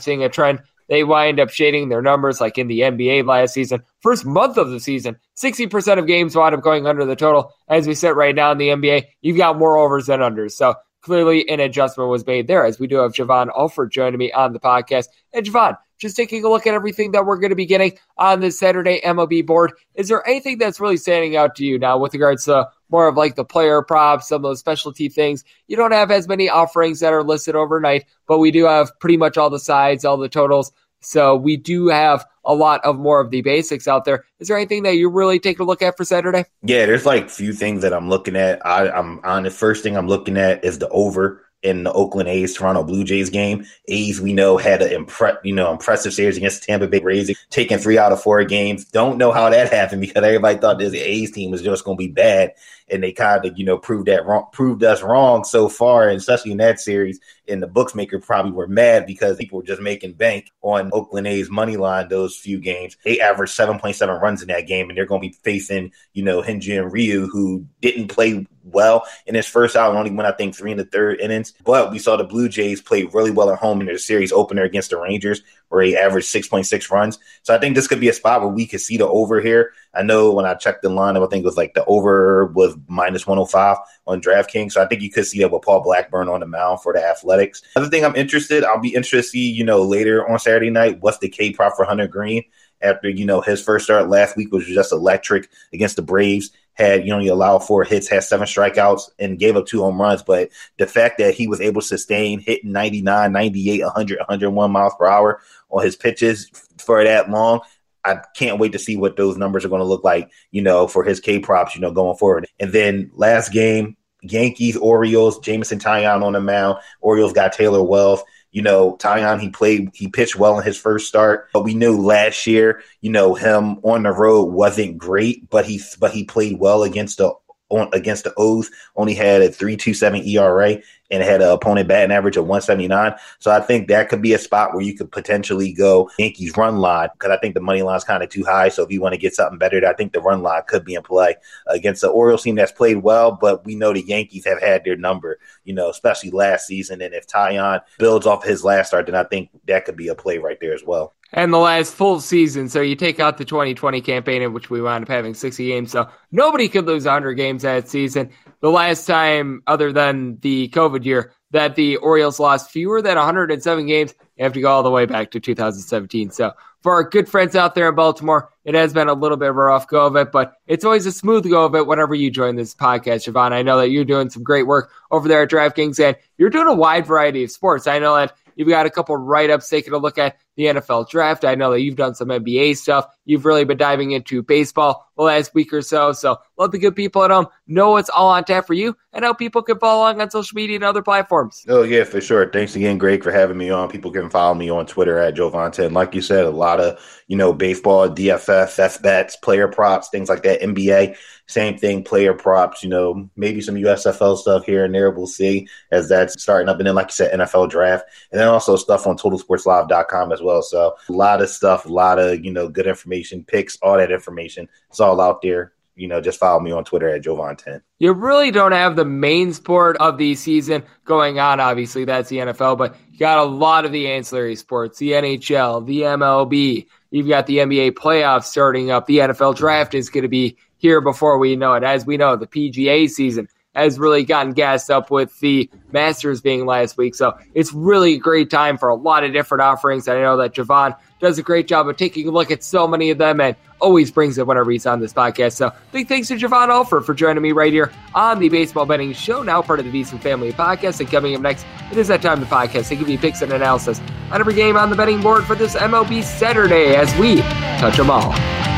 seeing a trend, they wind up shading their numbers, like in the NBA last season. First month of the season, 60% of games wound up going under the total. As we sit right now in the NBA, you've got more overs than unders. So clearly an adjustment was made there, as we do have Javon Alford joining me on the podcast. And Javon, just taking a look at everything that we're going to be getting on this Saturday MLB board. Is there anything that's really standing out to you now with regards to more of like the player props, some of those specialty things? You don't have as many offerings that are listed overnight, but we do have pretty much all the sides, all the totals. So we do have a lot of more of the basics out there. Is there anything that you really take a look at for Saturday? Yeah, there's like few things that I'm looking at. I, I'm on the first thing I'm looking at is the over in the Oakland A's Toronto Blue Jays game. A's we know had an impre- you know impressive series against Tampa Bay Rays, taking three out of four games. Don't know how that happened because everybody thought this A's team was just going to be bad, and they kind of you know proved that wrong, proved us wrong so far, and especially in that series. And the bookmaker probably were mad because people were just making bank on Oakland A's money line those few games. They averaged seven point seven runs in that game, and they're going to be facing you know Hyun-jin Ryu, who didn't play well in his first out only went, I think, three in the third innings. But we saw the Blue Jays play really well at home in their series opener against the Rangers, where he averaged 6.6 runs. So I think this could be a spot where we could see the over here. I know when I checked the lineup, I think it was like the over was minus 105 on DraftKings. So I think you could see that with Paul Blackburn on the mound for the Athletics. Other thing I'm interested, I'll be interested to see, you know, later on Saturday night, what's the K prop for Hunter Greene after, you know, his first start last week was just electric against the Braves had you know he allowed four hits, had seven strikeouts, and gave up two home runs. But the fact that he was able to sustain hitting 99, 98, 100, 101 miles per hour on his pitches for that long, I can't wait to see what those numbers are going to look like, you know, for his K props, you know, going forward. And then last game, Yankees, Orioles, Jameson Taillon on the mound. Orioles got Tyler Wells. You know, Taillon, he played, he pitched well in his first start, but we knew last year, you know, him on the road wasn't great, but he, but he played well against the, on against the O's. Only had a three two seven ERA and had an opponent batting average of 179. So I think that could be a spot where you could potentially go Yankees run line because I think the money line's kind of too high. So if you want to get something better, I think the run line could be in play against the Orioles team that's played well, but we know the Yankees have had their number, you know, especially last season. And if Taillon builds off his last start, then I think that could be a play right there as well and the last full season. So you take out the 2020 campaign in which we wound up having 60 games. So nobody could lose 100 games that season. The last time, other than the COVID year, that the Orioles lost fewer than 107 games, You have to go all the way back to 2017. So for our good friends out there in Baltimore, it has been a little bit of a rough go of it, but it's always a smooth go of it whenever you join this podcast, Javon. I know that you're doing some great work over there at DraftKings and you're doing a wide variety of sports. I know that you've got a couple write ups taking a look at the NFL draft. I know that you've done some NBA stuff. You've really been diving into baseball the last week or so. So let the good people at home know what's all on tap for you and how people can follow along on social media and other platforms. Oh yeah, for sure. Thanks again, Greg, for having me on. People can follow me on Twitter at Jovante. And like you said, a lot of you know baseball, DFF, bets, player props, things like that. NBA, same thing. Player props. You know, maybe some USFL stuff here and there. We'll see as that's starting up. And then, like you said, NFL draft, and then also stuff on TotalSportsLive.com as well. So a lot of stuff, a lot of you know good information, picks, all that information. It's all out there. You know, just follow me on Twitter at Jovan10. You really don't have the main sport of the season going on. Obviously, that's the NFL, but you got a lot of the ancillary sports, the NHL, the MLB. You've got the NBA playoffs starting up. The NFL draft is going to be here before we know it. As we know, the PGA season has really gotten gassed up with the Masters being last week. So it's really a great time for a lot of different offerings. I know that Javon does a great job of taking a look at so many of them and always brings it whenever he's on this podcast. So big thanks to Javon Alford for joining me right here on the Baseball Betting Show, now part of the VSiN Family Podcast. And coming up next, it is that time of the podcast to give you picks and analysis on every game on the betting board for this MLB Saturday as we touch them all.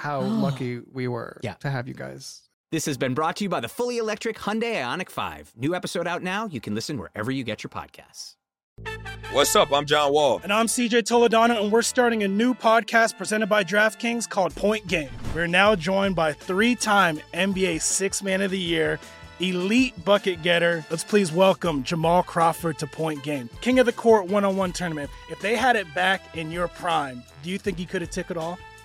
how lucky we were Yeah. to have you guys. This has been brought to you by the fully electric Hyundai Ioniq 5. New episode out now. You can listen wherever you get your podcasts. What's up? I'm John Wall. And I'm CJ Toledano, and we're starting a new podcast presented by DraftKings called Point Game. We're now joined by three time NBA Six Man of the Year, elite bucket getter. Let's please welcome Jamal Crawford to Point Game, King of the Court one on one tournament. If they had it back in your prime, do you think you could have took it all?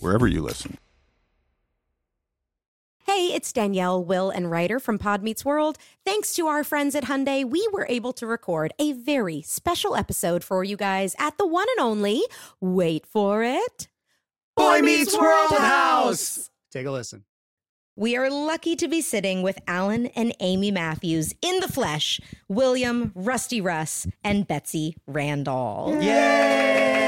wherever you listen. Hey, it's Danielle, Will, and Ryder from Pod Meets World. Thanks to our friends at Hyundai, we were able to record a very special episode for you guys at the one and only, wait for it, Boy Meets World House. Take a listen. We are lucky to be sitting with Alan and Amy Matthews in the flesh, William, Rusty Russ, and Betsy Randall. Thank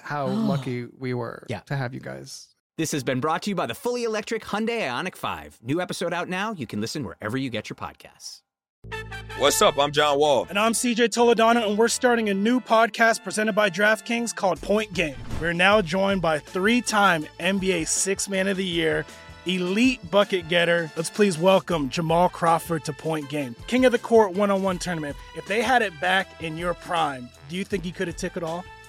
how lucky we were yeah. to have you guys. This has been brought to you by the fully electric Hyundai Ioniq 5. New episode out now. You can listen wherever you get your podcasts. What's up? I'm John Wall. And I'm CJ Toledano, and we're starting a new podcast presented by DraftKings called Point Game. We're now joined by three time NBA Six Man of the Year, elite bucket getter. Let's please welcome Jamal Crawford to Point Game, King of the Court one on one tournament. If they had it back in your prime, do you think you could have took it all?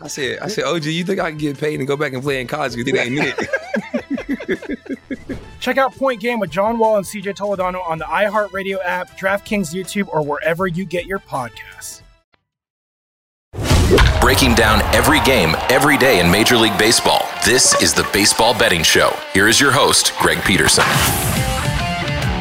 I said, I said, OG, you think I can get paid and go back and play in college? Because it ain't it. Check out Point Game with John Wall and CJ Toledano on the iHeartRadio app, DraftKings YouTube, or wherever you get your podcasts. Breaking down every game, every day in Major League Baseball. This is the Baseball Betting Show. Here is your host, Greg Peterson.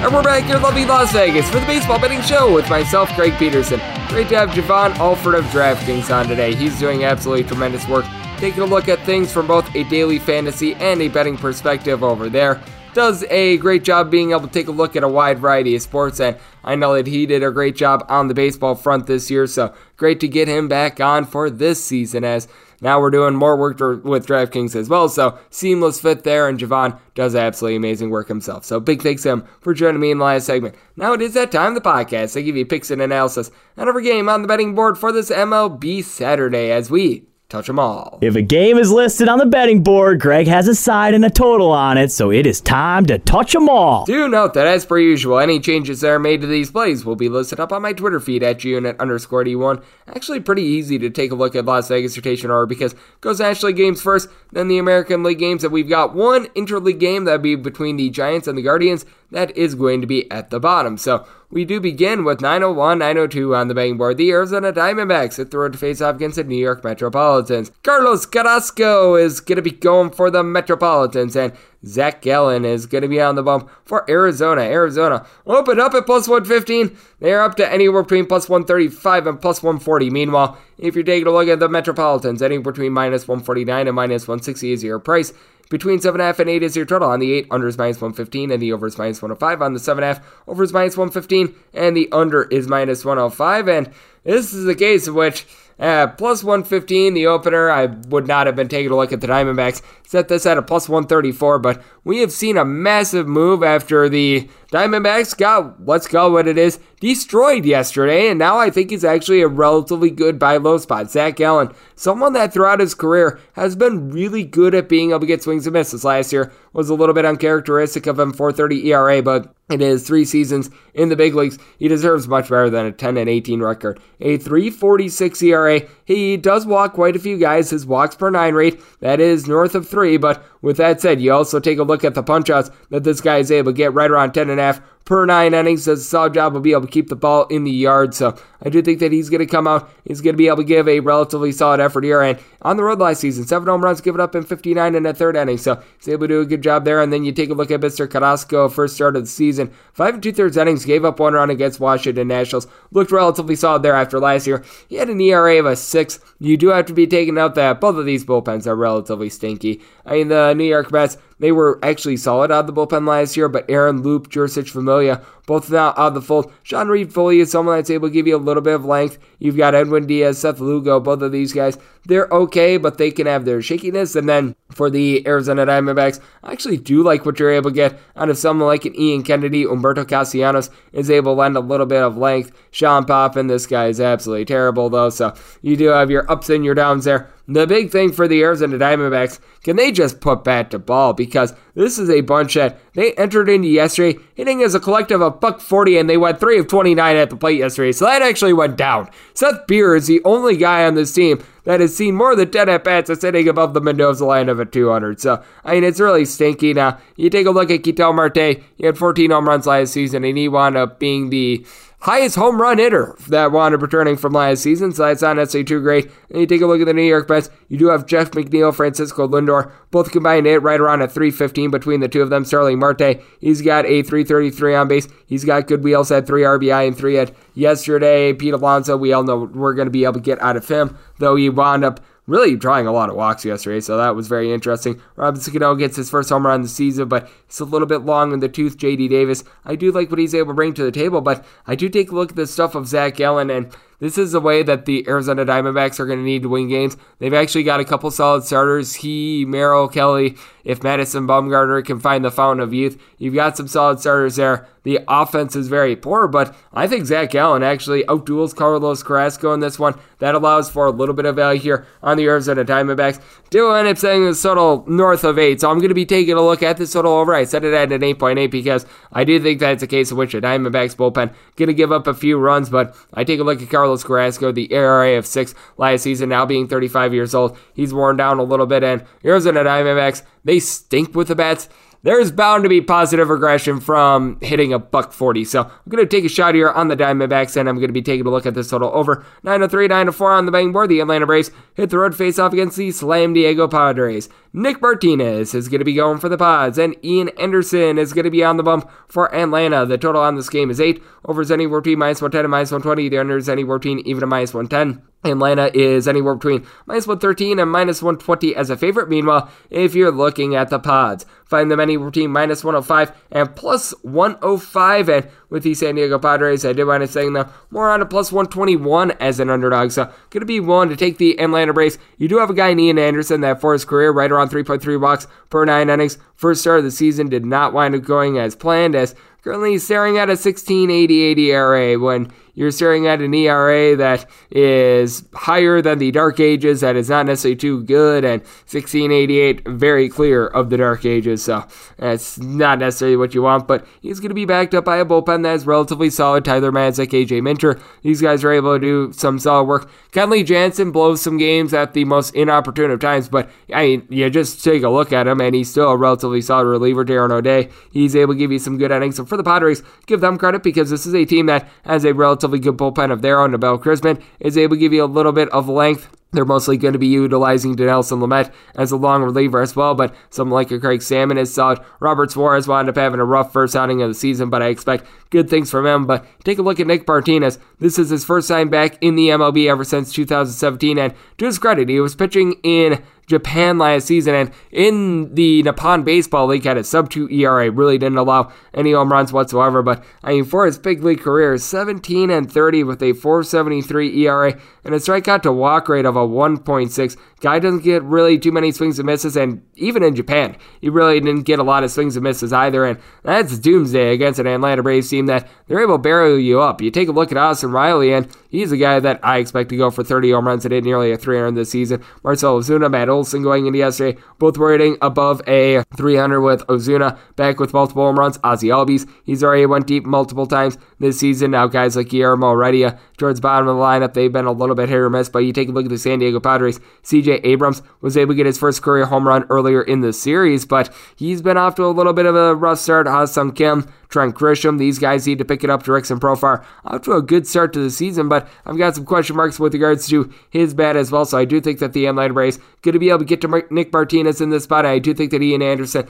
And we're back here in lovely Las Vegas for the Baseball Betting Show with myself, Greg Peterson. Great to have Javon Alford of DraftKings on today. He's doing absolutely tremendous work, taking a look at things from both a daily fantasy and a betting perspective over there. Does a great job being able to take a look at a wide variety of sports, and I know that he did a great job on the baseball front this year, so great to get him back on for this season as now we're doing more work with DraftKings as well, so seamless fit there, and Javon does absolutely amazing work himself. So big thanks to him for joining me in the last segment. Now it is that time of the podcast. I give you picks and analysis on every game on the betting board for this MLB Saturday as we touch them all. If a game is listed on the betting board, Greg has a side and a total on it, so it is time to touch them all. Do note that, as per usual, any changes that are made to these plays will be listed up on my Twitter feed at unit underscore D1. Actually, pretty easy to take a look at Las Vegas rotation order because it goes National League games first, then the American League games. and we've got one interleague game that would be between the Giants and the Guardians. That is going to be at the bottom. So we do begin with 901, 902 on the betting board. The Arizona Diamondbacks hit the road to face off against the New York Metropolitans. Carlos Carrasco is going to be going for the Metropolitans, and Zach Gallen is going to be on the bump for Arizona. Arizona open up at plus 115. They're up to anywhere between plus 135 and plus 140. Meanwhile, if you're taking a look at the Metropolitans, anywhere between minus 149 and minus 160 is your price. Between 7.5 and 8 is your total. On the 8, under is minus 115, and the over is minus 105. On the 7.5, over is minus 115, and the under is minus 105. And this is a case in which At plus 115, the opener, I would not have been taking a look at the Diamondbacks. Set this at a plus 134, but we have seen a massive move after the Diamondbacks got, let's call what it is, destroyed yesterday, and now I think he's actually a relatively good buy low spot. Zach Gallen, someone that throughout his career has been really good at being able to get swings and misses. Last year was a little bit uncharacteristic of him, 430 ERA, but in his three seasons in the big leagues, he deserves much better than a 10 and 18 record. A 346 ERA. He does walk quite a few guys. His walks per nine rate, that is north of three, but with that said, you also take a look at the punchouts that this guy is able to get right around 10 and a half per nine innings. Does a solid job of being able to keep the ball in the yard. So I do think that he's going to come out. He's going to be able to give a relatively solid effort here. And on the road last season, seven home runs given up in 59 in the third inning. So he's able to do a good job there. And then you take a look at Mr. Carrasco, first start of the season. Five and two thirds innings, gave up one run against Washington Nationals. Looked relatively solid there after last year. He had an ERA of a six. You do have to be taking out that both of these bullpens are relatively stinky. I mean, the New York Mets, they were actually solid out of the bullpen last year, but Aaron Loup, Jeurys Familia, both of now out of the fold. Sean Reid-Foley is someone that's able to give you a little bit of length. You've got Edwin Diaz, Seth Lugo, both of these guys. They're okay, but they can have their shakiness. And then for the Arizona Diamondbacks, I actually do like what you're able to get out of someone like an Ian Kennedy. Humberto Castellanos is able to lend a little bit of length. Sean Poppen, this guy is absolutely terrible, though. So you do have your ups and your downs there. The big thing for the Arizona Diamondbacks, can they just put bat to ball? Because this is a bunch that they entered into yesterday, hitting as a collective of buck 40, and they went 3 of 29 at the plate yesterday. So that actually went down. Seth Beer is the only guy on this team that has seen more than 10 at bats and sitting above the Mendoza line of a 200. So, I mean, it's really stinky. Now, you take a look at Ketel Marte, he had 14 home runs last season, and he wound up being the highest home run hitter that wound up returning from last season, so that's not necessarily too great. And you take a look at the New York Mets, you do have Jeff McNeil, Francisco Lindor, both combined hit right around a 315 between the two of them. Starling Marte, he's got a 333 on base. He's got good wheels, had three RBI and three at yesterday. Pete Alonso, we all know we're going to be able to get out of him, though he wound up really drawing a lot of walks yesterday, so that was very interesting. Robinson Cano gets his first home run of the season, but he's a little bit long in the tooth. JD Davis, I do like what he's able to bring to the table, but I do take a look at the stuff of Zach Gallen and this is the way that the Arizona Diamondbacks are going to need to win games. They've actually got a couple solid starters. He, Merrill, Kelly. If Madison Bumgarner can find the fountain of youth, you've got some solid starters there. The offense is very poor, but I think Zach Gallen actually outduels Carlos Carrasco in this one. That allows for a little bit of value here on the Arizona Diamondbacks. Do end up saying the total north of 8, so I'm going to be taking a look at this total over. I set it at an 8.8 because I do think that's a case in which the Diamondbacks bullpen going to give up a few runs, but I take a look at Carlos Carrasco, the ERA of 6 last season, now being 35 years old. He's worn down a little bit, and Arizona Diamondbacks, they stink with the bats there's bound to be positive regression from hitting a buck 40. So I'm going to take a shot here on the Diamondbacks, and I'm going to be taking a look at this total over 903, 904 on the betting board. The Atlanta Braves hit the road face off against the Slam Diego Padres. Nick Martinez is going to be going for the Pods, and Ian Anderson is going to be on the bump for Atlanta. The total on this game is 8. Over is anywhere between minus 110 and minus 120. The under is anywhere between even a minus 110. Atlanta is anywhere between minus 113 and minus 120 as a favorite. Meanwhile, if you're looking at the pods, find them anywhere between minus 105 and plus 105. And with the San Diego Padres, I did wind up saying them more on a plus 121 as an underdog. So, going to be willing to take the Atlanta Braves. You do have a guy, Ian Anderson, that for his career, right around 3.3 walks per nine innings. First start of the season did not wind up going as planned, as currently staring at a 16.88 ERA when you're staring at an ERA that is higher than the Dark Ages, that is not necessarily too good, and 1688 very clear of the Dark Ages, so that's not necessarily what you want, but he's going to be backed up by a bullpen that is relatively solid. Tyler Matzek, AJ Minter, these guys are able to do some solid work. Kenley Jansen blows some games at the most inopportune of times, but I mean, you just take a look at him, and he's still a relatively solid reliever. Darren O'Day, he's able to give you some good innings. So for the Padres, give them credit because this is a team that has a relatively relatively good bullpen of their own. Nabil Crismatt is able to give you a little bit of length they're mostly going to be utilizing Dinelson Lamet as a long reliever as well, but someone like a Craig Stammen is solid. Robert Suarez wound up having a rough first outing of the season, but I expect good things from him. But take a look at Nick Martinez. This is his first time back in the MLB ever since 2017, and to his credit, he was pitching in Japan last season. And in the Nippon Baseball League, had a sub 2 ERA, really didn't allow any home runs whatsoever. But I mean, for his big league career, 17 and 30 with a 473 ERA and a strikeout to walk rate of a 1.6. Guy doesn't get really too many swings and misses, and even in Japan, he really didn't get a lot of swings and misses either. And that's doomsday against an Atlanta Braves team that they're able to barrel you up. You take a look at Austin Riley, and he's a guy that I expect to go for 30 home runs and hit nearly a 300 this season. Marcell Ozuna, Matt Olson going into yesterday, both hitting above a 300 with Ozuna back with multiple home runs. Ozzie Albies, he's already went deep multiple times this season. Now guys like Guillermo Heredia towards bottom of the lineup, they've been a little bit hit or miss. But you take a look at the San Diego Padres, CJ Abrams was able to get his first career home run earlier in the series, but he's been off to a little bit of a rough start. Ha-Seong Kim Trent Grisham. These guys need to pick it up. Jurickson Profar out to a good start to the season, but I've got some question marks with regards to his bat as well. So I do think that the Atlanta Braves going to be able to get to Nick Martinez in this spot. I do think that Ian Anderson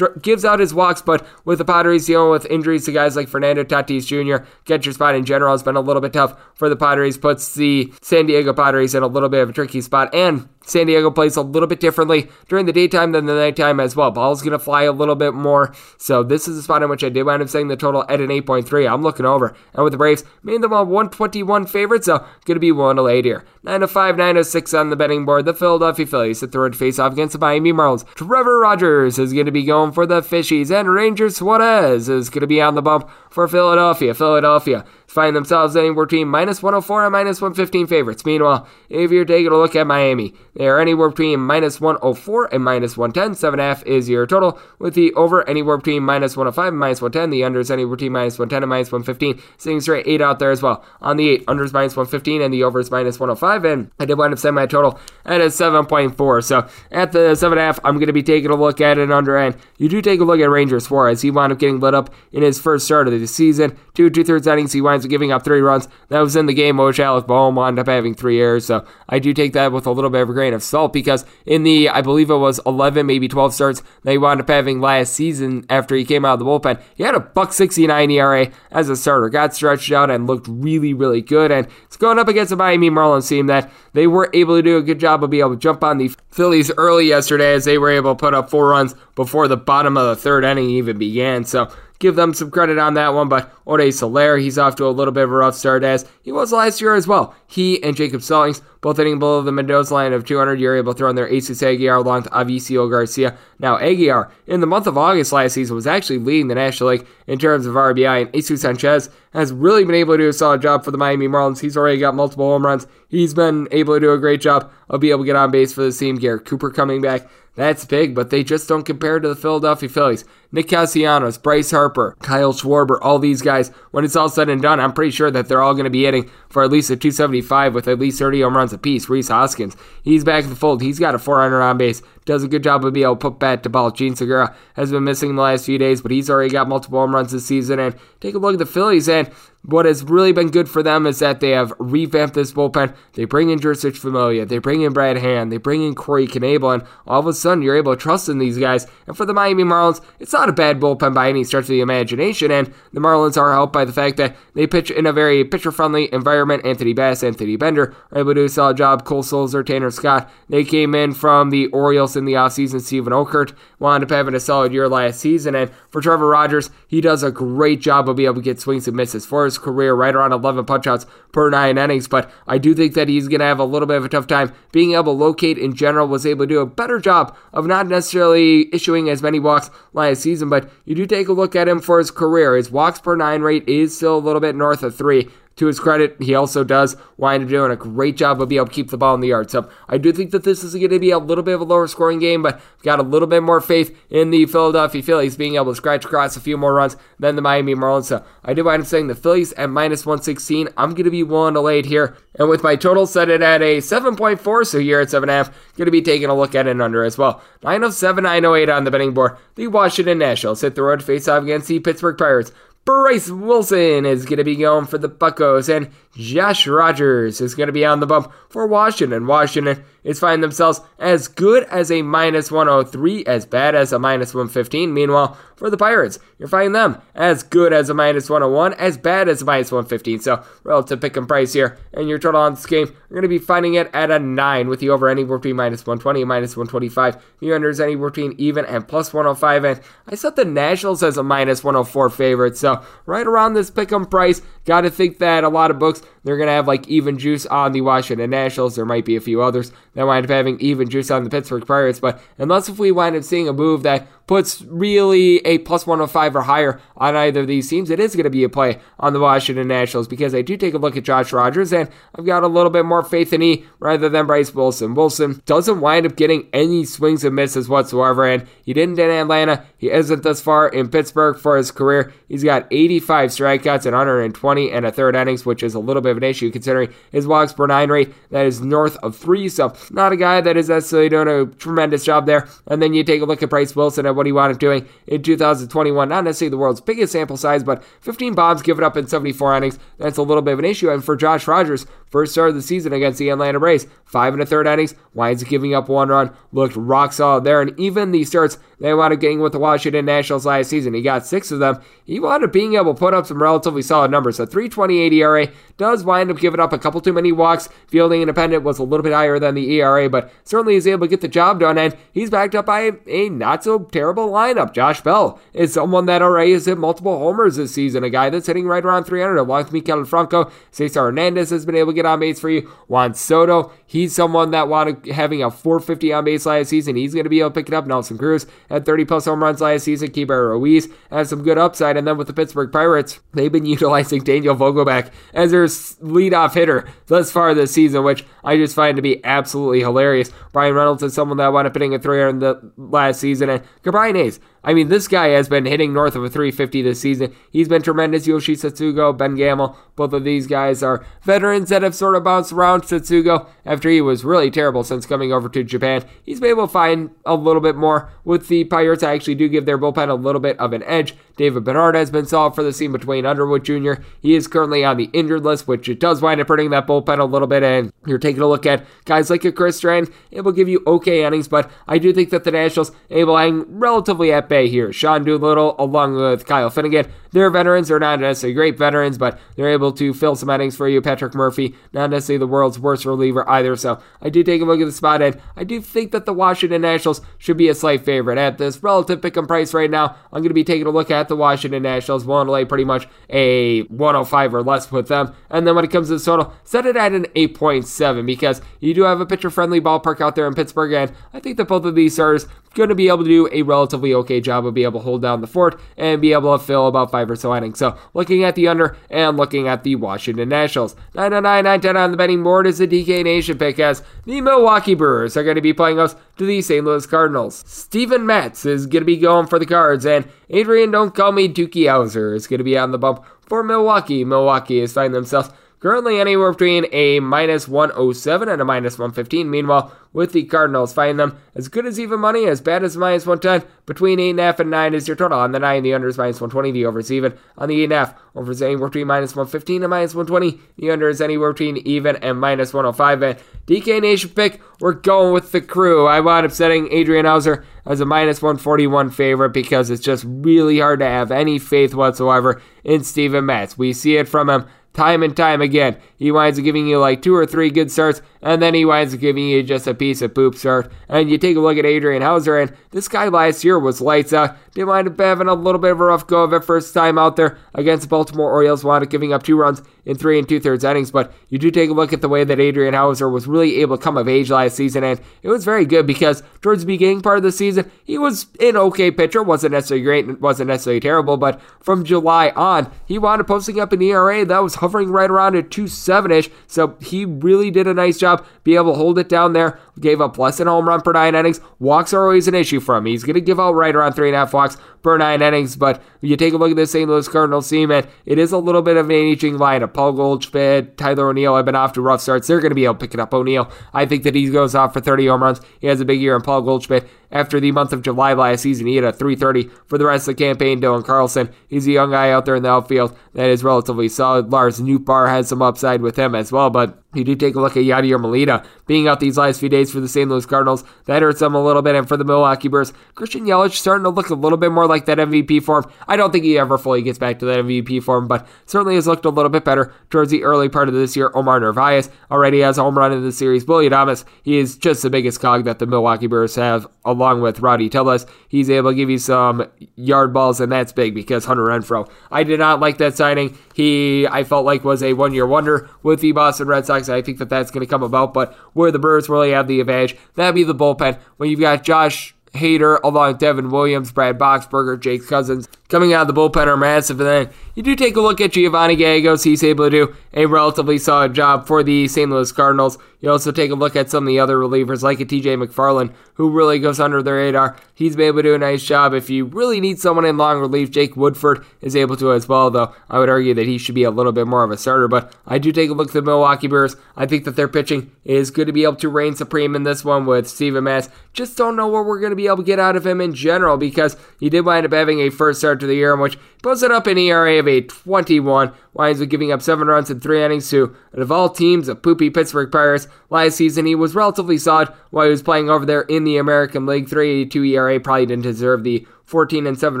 gives out his walks, but with the Padres dealing with injuries to guys like Fernando Tatis Jr., catcher spot in general has been a little bit tough for the Padres. Puts the San Diego Padres in a little bit of a tricky spot, and San Diego plays a little bit differently during the daytime than the nighttime as well. Ball's going to fly a little bit more. So this is a spot in which I did wind up saying the total at an 8.3. I'm looking over. And with the Braves, made them a 121 favorite, so going to be 1 to late here. 905, 906 on the betting board. The Philadelphia Phillies hit the road face off against the Miami Marlins. Trevor Rogers is going to be going for the Fishies, and Ranger Suarez is going to be on the bump for Philadelphia. Philadelphia find themselves anywhere between minus 104 and minus 115 favorites. Meanwhile, if you're taking a look at Miami, they are anywhere between minus 104 and minus 110. 7.5 is your total, with the over anywhere between minus 105 and minus 110. The under is anywhere between minus 110 and minus 115. Sitting straight 8 out there as well. On the 8, under is minus 115 and the over is minus 105. And I did wind up setting my total at a 7.4. So at the 7.5, I'm going to be taking a look at an under. And you do take a look at Ranger Suarez. He wound up getting lit up in his first start of the season. Two two thirds innings, he winds giving up three runs. That was in the game which Alec Bohm wound up having three errors. So I do take that with a little bit of a grain of salt because in the, I believe it was 11, maybe 12 starts he wound up having last season after he came out of the bullpen, he had a buck 69 ERA as a starter, got stretched out and looked really, really good. And it's going up against a Miami Marlins team that they were able to do a good job of being able to jump on the Phillies early yesterday as they were able to put up four runs before the bottom of the third inning even began. So give them some credit on that one. But Jorge Soler, he's off to a little bit of a rough start as he was last year as well. He and Jacob Stallings both hitting below the Mendoza line of 200. You're able to throw in their Jesus Aguilar along to Avisail Garcia. Now, Aguilar, in the month of August last season, was actually leading the National League in terms of RBI, and Jesus Sanchez has really been able to do a solid job for the Miami Marlins. He's already got multiple home runs. He's been able to do a great job of being able to get on base for the team. Garrett Cooper coming back. That's big, but they just don't compare to the Philadelphia Phillies. Nick Castellanos, Bryce Harper, Kyle Schwarber, all these guys, when it's all said and done, I'm pretty sure that they're all going to be hitting for at least a 275 with at least 30 home runs apiece. Rhys Hoskins, he's back in the fold. He's got a 400 on base. Does a good job of being able to put bat to ball. Jean Segura has been missing the last few days, but he's already got multiple home runs this season. And take a look at the Phillies, and what has really been good for them is that they have revamped this bullpen. They bring in Jeurys Familia, they bring in Brad Hand, they bring in Corey Knebel, and all of a sudden you're able to trust in these guys. And for the Miami Marlins, it's not a bad bullpen by any stretch of the imagination, and the Marlins are helped by the fact that they pitch in a very pitcher-friendly environment. Anthony Bass, Anthony Bender are able to do a solid job. Cole Sulser, Tanner Scott, they came in from the Orioles in the offseason. Steven Okert wound up having a solid year last season, and for Trevor Rogers, he does a great job of being able to get swings and misses for his career, right around 11 punchouts per nine innings. But I do think that he's going to have a little bit of a tough time being able to locate in general. Was able to do a better job of not necessarily issuing as many walks last season, but you do take a look at him for his career. His walks per nine rate is still a little bit north of three. To his credit, he also does wind up doing a great job of being able to keep the ball in the yard. So I do think that this is going to be a little bit of a lower scoring game, but I've got a little bit more faith in the Philadelphia Phillies being able to scratch across a few more runs than the Miami Marlins. So I do wind up saying the Phillies at minus 116. I'm going to be willing to lay here. And with my total set it at a 7.4, so here at 7.5, going to be taking a look at an under as well. 907, 908 on the betting board. The Washington Nationals hit the road face off against the Pittsburgh Pirates. Bryce Wilson is going to be going for the Buckos, and Josh Rogers is going to be on the bump for Washington. Washington is finding themselves as good as a minus 103, as bad as a minus 115. Meanwhile, for the Pirates, you're finding them as good as a minus 101, as bad as a minus 115. So, relative pick and price here. And your total on this game, you're going to be finding it at a 9 with the over anywhere between minus 120 and minus 125. The under is anywhere between even and plus 105. And I set the Nationals as a minus 104 favorite. So, right around this pick and price, got to think that a lot of books they're going to have like even juice on the Washington Nationals. There might be a few others that wind up having even juice on the Pittsburgh Pirates. But unless if we wind up seeing a move that puts really a plus 105 or higher on either of these teams, it is going to be a play on the Washington Nationals because I do take a look at Josh Rogers and I've got a little bit more faith in E rather than Bryce Wilson. Wilson doesn't wind up getting any swings and misses whatsoever, and he didn't in Atlanta. He isn't thus far in Pittsburgh for his career. He's got 85 strikeouts and 120 and a third innings, which is a little bit of an issue considering his walks per nine rate that is north of three. So not a guy that is necessarily doing a tremendous job there. And then you take a look at Bryce Wilson what he wound up doing in 2021. Not necessarily the world's biggest sample size, but 15 bombs given up in 74 innings. That's a little bit of an issue. And for Josh Rogers, first start of the season against the Atlanta Braves, five and a third innings, winds up giving up one run, looked rock solid there. And even the starts they wound up getting with the Washington Nationals last season, he got six of them. He wound up being able to put up some relatively solid numbers. A 328 ERA does wind up giving up a couple too many walks. Fielding independent was a little bit higher than the ERA, but certainly is able to get the job done. And he's backed up by a not so terrible lineup. Josh Bell is someone that already has hit multiple homers this season, a guy that's hitting right around 300 along with Maikel Franco. Cesar Hernandez has been able to get on base for you. Juan Soto, he's someone that wanted having a 450 on base last season. He's going to be able to pick it up. Nelson Cruz had 30 plus home runs last season. Keibert Ruiz has some good upside. And then with the Pittsburgh Pirates, they've been utilizing Daniel Vogelbach as their leadoff hitter thus far this season, which I just find to be absolutely hilarious. Bryan Reynolds is someone that wound up hitting a 300 in the last season, and Ke'Bryan Hayes I mean, this guy has been hitting north of a 350 this season. He's been tremendous. Yoshi Tsutsugo, Ben Gamel, both of these guys are veterans that have sort of bounced around Tsutsugo, after he was really terrible since coming over to Japan. He's been able to find a little bit more with the Pirates. I actually do give their bullpen a little bit of an edge. David Bednar has been solid for the scene between Underwood Jr. He is currently on the injured list, which it does wind up hurting that bullpen a little bit. And you're taking a look at guys like a Chris Strand, it will give you okay innings, but I do think that the Nationals able to hang relatively at bay here. Sean Doolittle along with Kyle Finnegan. They're veterans. They're not necessarily great veterans, but they're able to fill some innings for you. Patrick Murphy, not necessarily the world's worst reliever either. So I do take a look at the spot, and I do think that the Washington Nationals should be a slight favorite at this relative pick and price right now. I'm going to be taking a look at the Washington Nationals. Willing to lay pretty much a 105 or less with them. And then when it comes to the total, set it at an 8.7 because you do have a pitcher friendly ballpark out there in Pittsburgh, and I think that both of these starters going to be able to do a relatively okay job of being able to hold down the fort and be able to fill about five or so innings. So looking at the under and looking at the Washington Nationals. 909 910 on the betting board is the DK Nation pick as the Milwaukee Brewers are going to be playing us to the St. Louis Cardinals. Steven Matz is going to be going for the Cards, and Adrian Don't Call Me Dookie Howser is going to be on the bump for Milwaukee. Milwaukee is finding themselves currently anywhere between a minus 107 and a minus 115. Meanwhile, with the Cardinals, finding them as good as even money, as bad as minus 110. Between 8.5 and 9 is your total. On the 9, the under is minus 120, the over is even. On the 8.5, over is anywhere between minus 115 and minus 120. The under is anywhere between even and minus 105. And DK Nation pick, we're going with the crew. I wound up setting Adrian Houser as a minus 141 favorite because it's just really hard to have any faith whatsoever in Steven Matz. We see it from him time and time again. He winds up giving you like two or three good starts, and then he winds up giving you just a piece of poop start. And you take a look at Adrian Houser, and this guy last year was lights out. Did wind up having a little bit of a rough go of it first time out there against the Baltimore Orioles, wound up giving up two runs in three and two thirds innings. But you do take a look at the way that Adrian Houser was really able to come of age last season, and it was very good because towards the beginning part of the season, he was an okay pitcher. wasn't necessarily great, wasn't necessarily terrible, but from July on, he wound up posting up an ERA that was hovering right around a 2 7 ish. So he really did a nice job, be able to hold it down there gave up less than home run per nine innings. Walks are always an issue for him. He's going to give out right around three and a half walks per nine innings. But you take a look at the St. Louis Cardinals team, and it is a little bit of an aging lineup. Paul Goldschmidt, Tyler O'Neill have been off to rough starts. They're going to be able to pick it up. O'Neill, I think that he goes off for 30 home runs. He has a big year, and Paul Goldschmidt after the month of July last season. He had a 330 for the rest of the campaign. Dylan Carlson, he's a young guy out there in the outfield that is relatively solid. Lars Nootbaar has some upside with him as well, but you do take a look at Yadier Molina being out these last few days for the St. Louis Cardinals. That hurts them a little bit. And for the Milwaukee Brewers, Christian Yelich starting to look a little bit more like that MVP form. I don't think he ever fully gets back to that MVP form, but certainly has looked a little bit better towards the early part of this year. Omar Narvaez already has a home run in the series. Willy Adames, he is just the biggest cog that the Milwaukee Brewers have, along with Rowdy Tellez. He's able to give you some yard balls, and that's big because Hunter Renfroe. I did not like that signing. He, I felt like, was a one year wonder with the Boston Red Sox. I think that that's going to come about, but where the Brewers really have the advantage, that'd be the bullpen. When you've got Josh Hader along with Devin Williams, Brad Boxberger, Jake Cousins coming out of the bullpen are massive. And then you do take a look at Giovanni Gallegos. He's able to do a relatively solid job for the St. Louis Cardinals. You also take a look at some of the other relievers like a TJ McFarland, who really goes under the radar. He's been able to do a nice job. If you really need someone in long relief, Jake Woodford is able to as well, though I would argue that he should be a little bit more of a starter. But I do take a look at the Milwaukee Brewers. I think that their pitching is good to be able to reign supreme in this one with Steven Matz. Just don't know what we're going to be able to get out of him in general because he did wind up having a first start to the year in which he posted up an ERA of a 21, winds up giving up seven runs in three innings to, of all teams, a poopy Pittsburgh Pirates. Last season, he was relatively solid while he was playing over there in the American League. 382 ERA probably didn't deserve the 14 and 7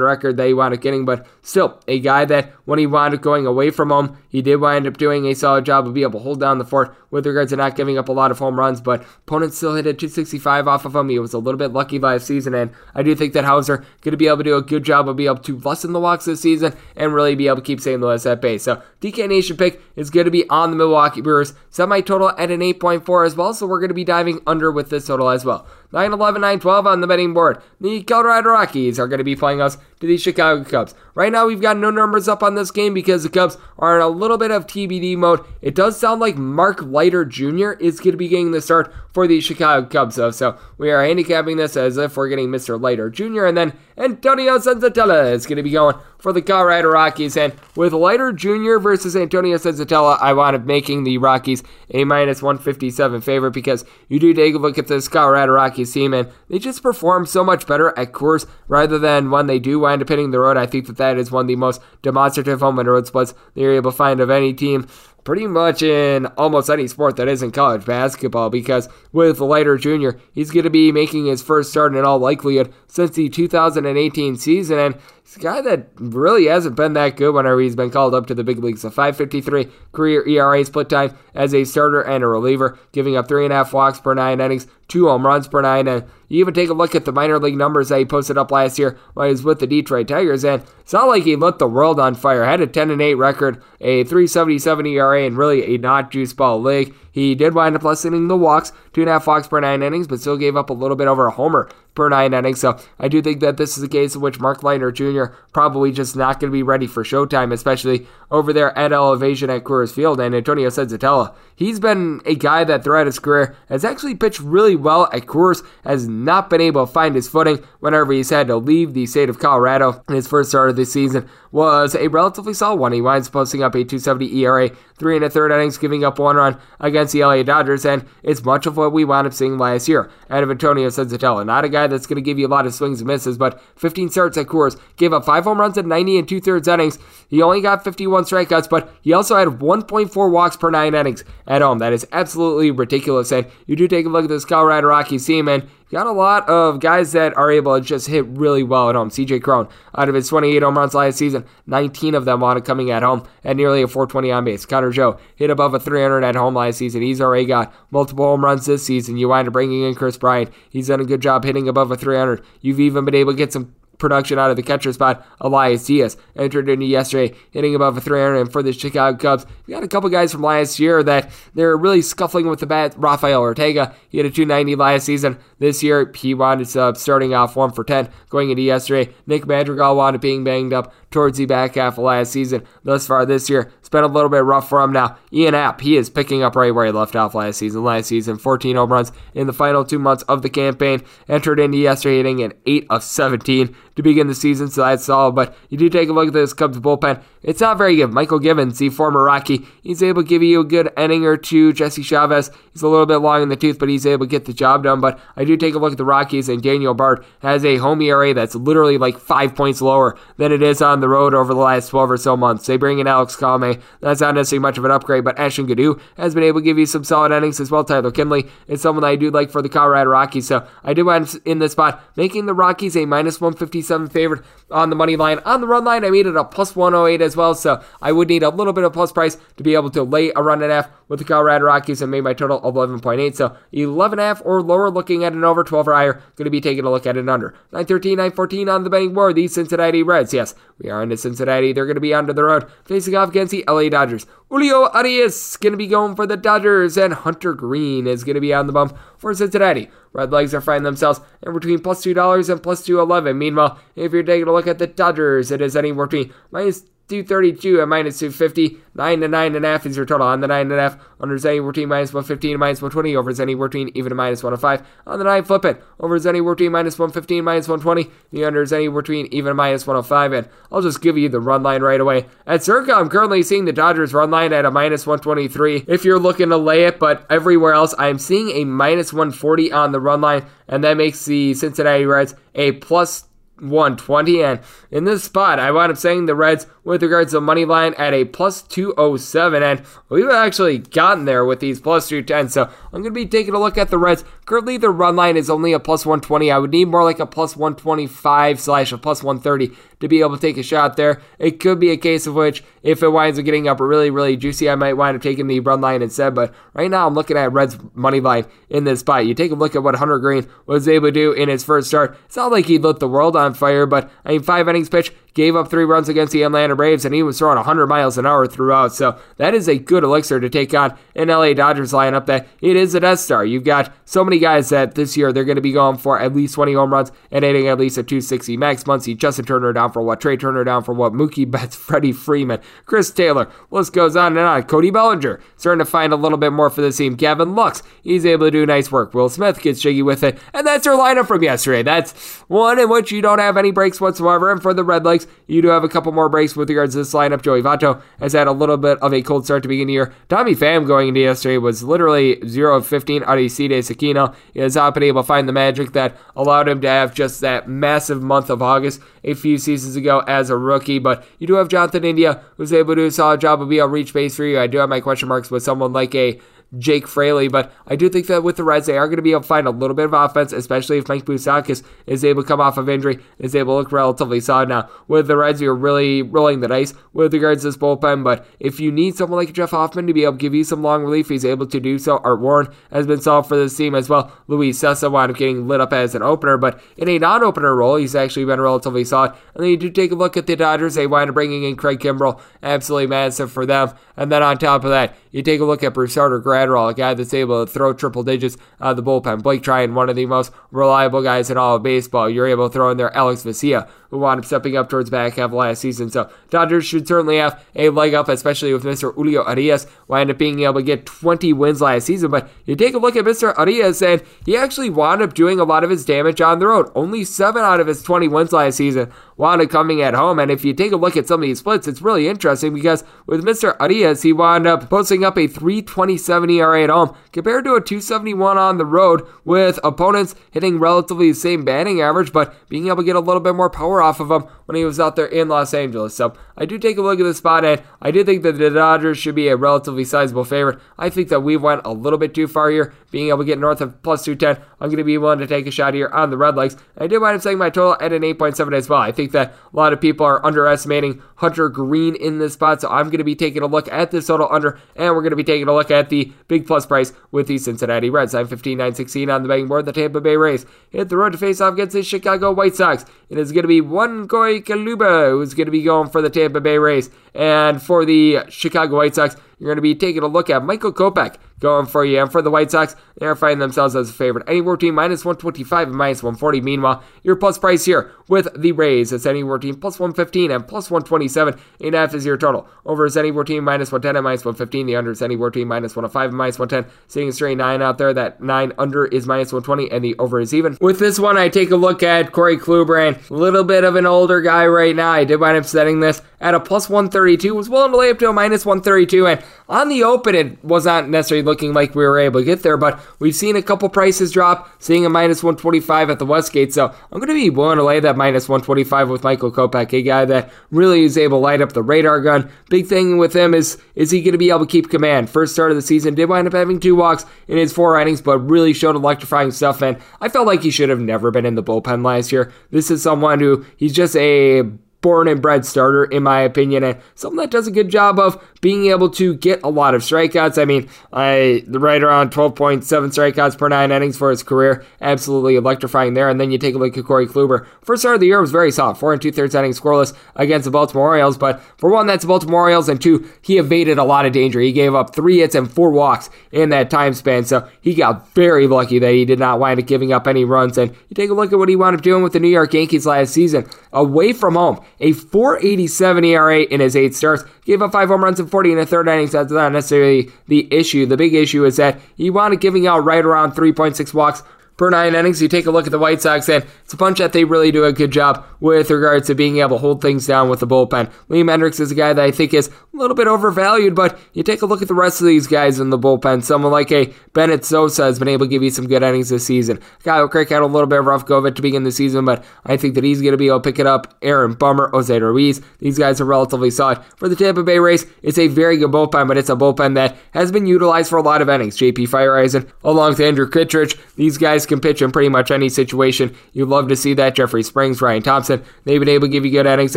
record that he wound up getting, but still a guy that when he wound up going away from home, he did wind up doing a solid job of being able to hold down the fort with regards to not giving up a lot of home runs, but opponents still hit a 265 off of him. He was a little bit lucky last season, and I do think that Houser going to be able to do a good job of being able to lessen the walks this season and really be able to keep St. Louis at bay. So DK Nation pick is going to be on the Milwaukee Brewers. Semi total at an 8.4 as well, so we're going to be diving under with this total as well. 9 11, 9 12 on the betting board. The Colorado Rockies are going to be playing us to the Chicago Cubs. Right now, we've got no numbers up on this game because the Cubs are in a little bit of TBD mode. It does sound like Mark Leiter Jr. is going to be getting the start for the Chicago Cubs, though. So we are handicapping this as if we're getting Mr. Leiter Jr. And then Antonio Senzatela is going to be going for the Colorado Rockies. And with Leiter Jr. versus Antonio Senzatela, I wound up making the Rockies a minus 157 favorite because you do take a look at this Colorado Rockies team and they just perform so much better at Coors rather than when they do wind up hitting the road. I think that that is one of the most demonstrative home and road splits they're able to find of any team pretty much in almost any sport that isn't college basketball because with Leiter Jr., he's going to be making his first start in all likelihood since the 2018 season. And he's a guy that really hasn't been that good whenever he's been called up to the big leagues. A 553 career ERA split time as a starter and a reliever, giving up three and a half walks per nine innings, two home runs per nine. And you even take a look at the minor league numbers that he posted up last year when he was with the Detroit Tigers, and it's not like he lit the world on fire. Had a 10 and 8 record, a 377 ERA, and really a not juice ball league. He did wind up lessening the walks, two and a half walks per nine innings, but still gave up a little bit over a homer per nine innings. So I do think that this is a case in which Mark Leiter Jr. probably just not going to be ready for showtime, especially over there at elevation at Coors Field. And Antonio Senzatela, he's been a guy that throughout his career has actually pitched really well at Coors, has not been able to find his footing whenever he's had to leave the state of Colorado in his first start the season was a relatively solid one. He winds posting up a 270 ERA, three and a third innings, giving up one run against the LA Dodgers, and it's much of what we wound up seeing last year out of Antonio Senzatela. Not a guy that's going to give you a lot of swings and misses, but 15 starts at Coors, gave up five home runs in 90 and two thirds innings. He only got 51 strikeouts, but he also had 1.4 walks per nine innings at home. That is absolutely ridiculous. And you do take a look at this Colorado Rockies team, and got a lot of guys that are able to just hit really well at home. CJ Cron, out of his 28 home runs last season, 19 of them on up coming at home at nearly a 420 on base. Connor Joe hit above a 300 at home last season. He's already got multiple home runs this season. You wind up bringing in Kris Bryant. He's done a good job hitting above a 300. You've even been able to get some production out of the catcher spot, Elias Diaz entered into yesterday, hitting above a 300. And for the Chicago Cubs, we got a couple guys from last year that they're really scuffling with the bat. Rafael Ortega, he had a 290 last season. This year, he wound up starting off 1 for 10 going into yesterday. Nick Madrigal wound up being banged up. Towards the back half of last season. Thus far this year, it's been a little bit rough for him now. Ian Happ, he is picking up right where he left off last season. Last season, 14 home runs in the final two months of the campaign. Entered into yesterday hitting an 8 of 17 to begin the season, so that's solid. But you do take a look at this Cubs bullpen. It's not very good. Mychal Givens, the former Rocky, he's able to give you a good inning or two. Jesse Chavez, he's a little bit long in the tooth, but he's able to get the job done. But I do take a look at the Rockies, and Daniel Bard has a home ERA that's literally like five points lower than it is on the road over the last 12 or so months. They bring in Alex Colome. That's not necessarily much of an upgrade, but Ashton Goudeau has been able to give you some solid innings as well. Tyler Kinley is someone I do like for the Colorado Rockies, so I do end in this spot, making the Rockies a minus 157 favorite on the money line. On the run line, I made it a plus 108 as well, so I would need a little bit of plus price to be able to lay a run and a half with the Colorado Rockies and made my total 11.8. So 11.5 or lower, looking at an over 12 or higher. Going to be taking a look at an under. 913, 914 on the betting board. The Cincinnati Reds. Yes, we are into Cincinnati. They're going to be under the road, facing off against the LA Dodgers. Julio Urías is going to be going for the Dodgers, and Hunter Greene is going to be on the bump for Cincinnati. Red Legs are finding themselves in between plus two dollars and plus two eleven. Meanwhile, if you're taking a look at the Dodgers, it is anywhere between minus 232 at minus 250. 9 to 9.5 is your total on the 9.5. Under Zenny Worteen minus 115 to minus 120. Over Zenny Worteen even to minus 105. On the 9, flip it. Over Zenny Worteen minus 115 minus 120. The under Zenny Worteen even to minus 105. And I'll just give you the run line right away. At Circa, I'm currently seeing the Dodgers run line at a minus 123 if you're looking to lay it. But everywhere else, I'm seeing a minus 140 on the run line. And that makes the Cincinnati Reds a plus 120. And in this spot, I wound up saying the Reds with regards to money line at a plus 207. And we've actually gotten there with these plus 210. So I'm going to be taking a look at the Reds. Currently, the run line is only a plus 120. I would need more like a plus 125 slash a plus 130 to be able to take a shot there. It could be a case of which, if it winds up getting up really, really juicy, I might wind up taking the run line instead. But right now, I'm looking at Reds money line in this spot. You take a look at what Hunter Greene was able to do in his first start. It's not like he lit the world on fire, but I mean, five innings pitch, gave up three runs against the Atlanta Braves, and he was throwing 100 miles an hour throughout. So that is a good elixir to take on an LA Dodgers lineup that it is a Death Star. You've got so many guys that this year they're going to be going for at least 20 home runs and hitting at least a 260. Max Muncy, Justin Turner down for what? Trea Turner down for what? Mookie Betts, Freddie Freeman, Chris Taylor. List goes on and on. Cody Bellinger starting to find a little bit more for the team. Gavin Lux, he's able to do nice work. Will Smith gets jiggy with it, and that's their lineup from yesterday. That's one in which you don't have any breaks whatsoever. And for the Red Legs, you do have a couple more breaks with regards to this lineup. Joey Votto has had a little bit of a cold start to begin the year. Tommy Pham going into yesterday was literally 0 of 15 Aristides Aquino. He has not been able to find the magic that allowed him to have just that massive month of August a few seasons ago as a rookie. But you do have Jonathan India, who's able to do a solid job of being to reach base for you. I do have my question marks with someone like a Jake Fraley, but I do think that with the Reds, they are going to be able to find a little bit of offense, especially if Mike Moustakas is able to come off of injury, is able to look relatively solid now. With the Reds, you're really rolling the dice with regards to this bullpen, but if you need someone like Jeff Hoffman to be able to give you some long relief, he's able to do so. Art Warren has been solid for this team as well. Luis Cessa wound up getting lit up as an opener, but in a non-opener role, he's actually been relatively solid. And then you do take a look at the Dodgers, they wind up bringing in Craig Kimbrel, absolutely massive for them. And then on top of that, you take a look at Brusdar Graterol, a guy that's able to throw triple digits out of the bullpen. Blake Treinen, one of the most reliable guys in all of baseball. You're able to throw in there Alex Vesia, who wound up stepping up towards back half last season. So Dodgers should certainly have a leg up, especially with Mr. Julio Urías, wind up being able to get 20 wins last season. But you take a look at Mr. Urías, and he actually wound up doing a lot of his damage on the road. Only seven out of his 20 wins last season wound up coming at home. And if you take a look at some of these splits, it's really interesting because with Mr. Urías, he wound up posting up a 327 ERA at home compared to a 271 on the road, with opponents hitting relatively the same batting average, but being able to get a little bit more power off of him when he was out there in Los Angeles. So I do take a look at the spot, and I do think that the Dodgers should be a relatively sizable favorite. I think that we went a little bit too far here, being able to get north of plus 210. I'm going to be willing to take a shot here on the Red Legs. I did wind up saying my total at an 8.7 as well. I think that a lot of people are underestimating Hunter Greene in this spot, so I'm going to be taking a look at this total under, and we're going to be taking a look at the big plus price with the Cincinnati Reds. 915, 916 on the betting board. The Tampa Bay Rays hit the road to face off against the Chicago White Sox. And It is going to be one Corey Kluber who's going to be going for the Tampa Bay Rays. And for the Chicago White Sox, you're going to be taking a look at Michael Kopech going for you. And for the White Sox, they're finding themselves as a favorite. Anywhere between minus 125 and minus 140. Meanwhile, your plus price here with the Rays is anywhere between plus 115 and plus 127. 8.5 is your total. Over is anywhere between minus 110 and minus 115. The under is anywhere between minus 105 and minus 110. Seeing a straight 9 out there. That 9 under is minus 120 and the over is even. With this one, I take a look at Corey Kluber and a little bit of an older guy right now. I did wind up setting this at a plus 132. Was willing to lay up to a minus 132. And on the open, it was not necessarily looking like we were able to get there, but we've seen a couple prices drop, seeing a minus 125 at the Westgate. So I'm going to be willing to lay that minus 125 with Michael Kopech, a guy that really is able to light up the radar gun. Big thing with him is is he going to be able to keep command? First start of the season, did wind up having two walks in his four innings, but really showed electrifying stuff. And I felt like he should have never been in the bullpen last year. This is someone who he's just a born and bred starter, in my opinion, and someone that does a good job of being able to get a lot of strikeouts. I mean, I right around 12.7 strikeouts per nine innings for his career, absolutely electrifying there. And then you take a look at Corey Kluber. First start of the year was very soft, four and two thirds innings scoreless against the Baltimore Orioles. But for one, that's the Baltimore Orioles, and two, he evaded a lot of danger. He gave up three hits and four walks in that time span, so he got very lucky that he did not wind up giving up any runs. And you take a look at what he wound up doing with the New York Yankees last season, away from home, a 4.87 ERA in his eight starts. Gave up five home runs in 40 in the third innings. That's not necessarily the issue. The big issue is that he up giving out right around 3.6 walks per nine innings. You take a look at the White Sox, and it's a bunch that they really do a good job with regards to being able to hold things down with the bullpen. Liam Hendriks is a guy that I think is a little bit overvalued, but you take a look at the rest of these guys in the bullpen. Someone like a Bennett Sousa has been able to give you some good innings this season. Kyle Crick had a little bit of rough go of it to begin the season, but I think that he's going to be able to pick it up. Aaron Bummer, Jose Ruiz, these guys are relatively solid. For the Tampa Bay Rays, it's a very good bullpen, but it's a bullpen that has been utilized for a lot of innings. JP Feyereisen, along with Andrew Kittredge, these guys can pitch in pretty much any situation. You'd love to see that. Jeffrey Springs, Ryan Thompson, they've been able to give you good innings.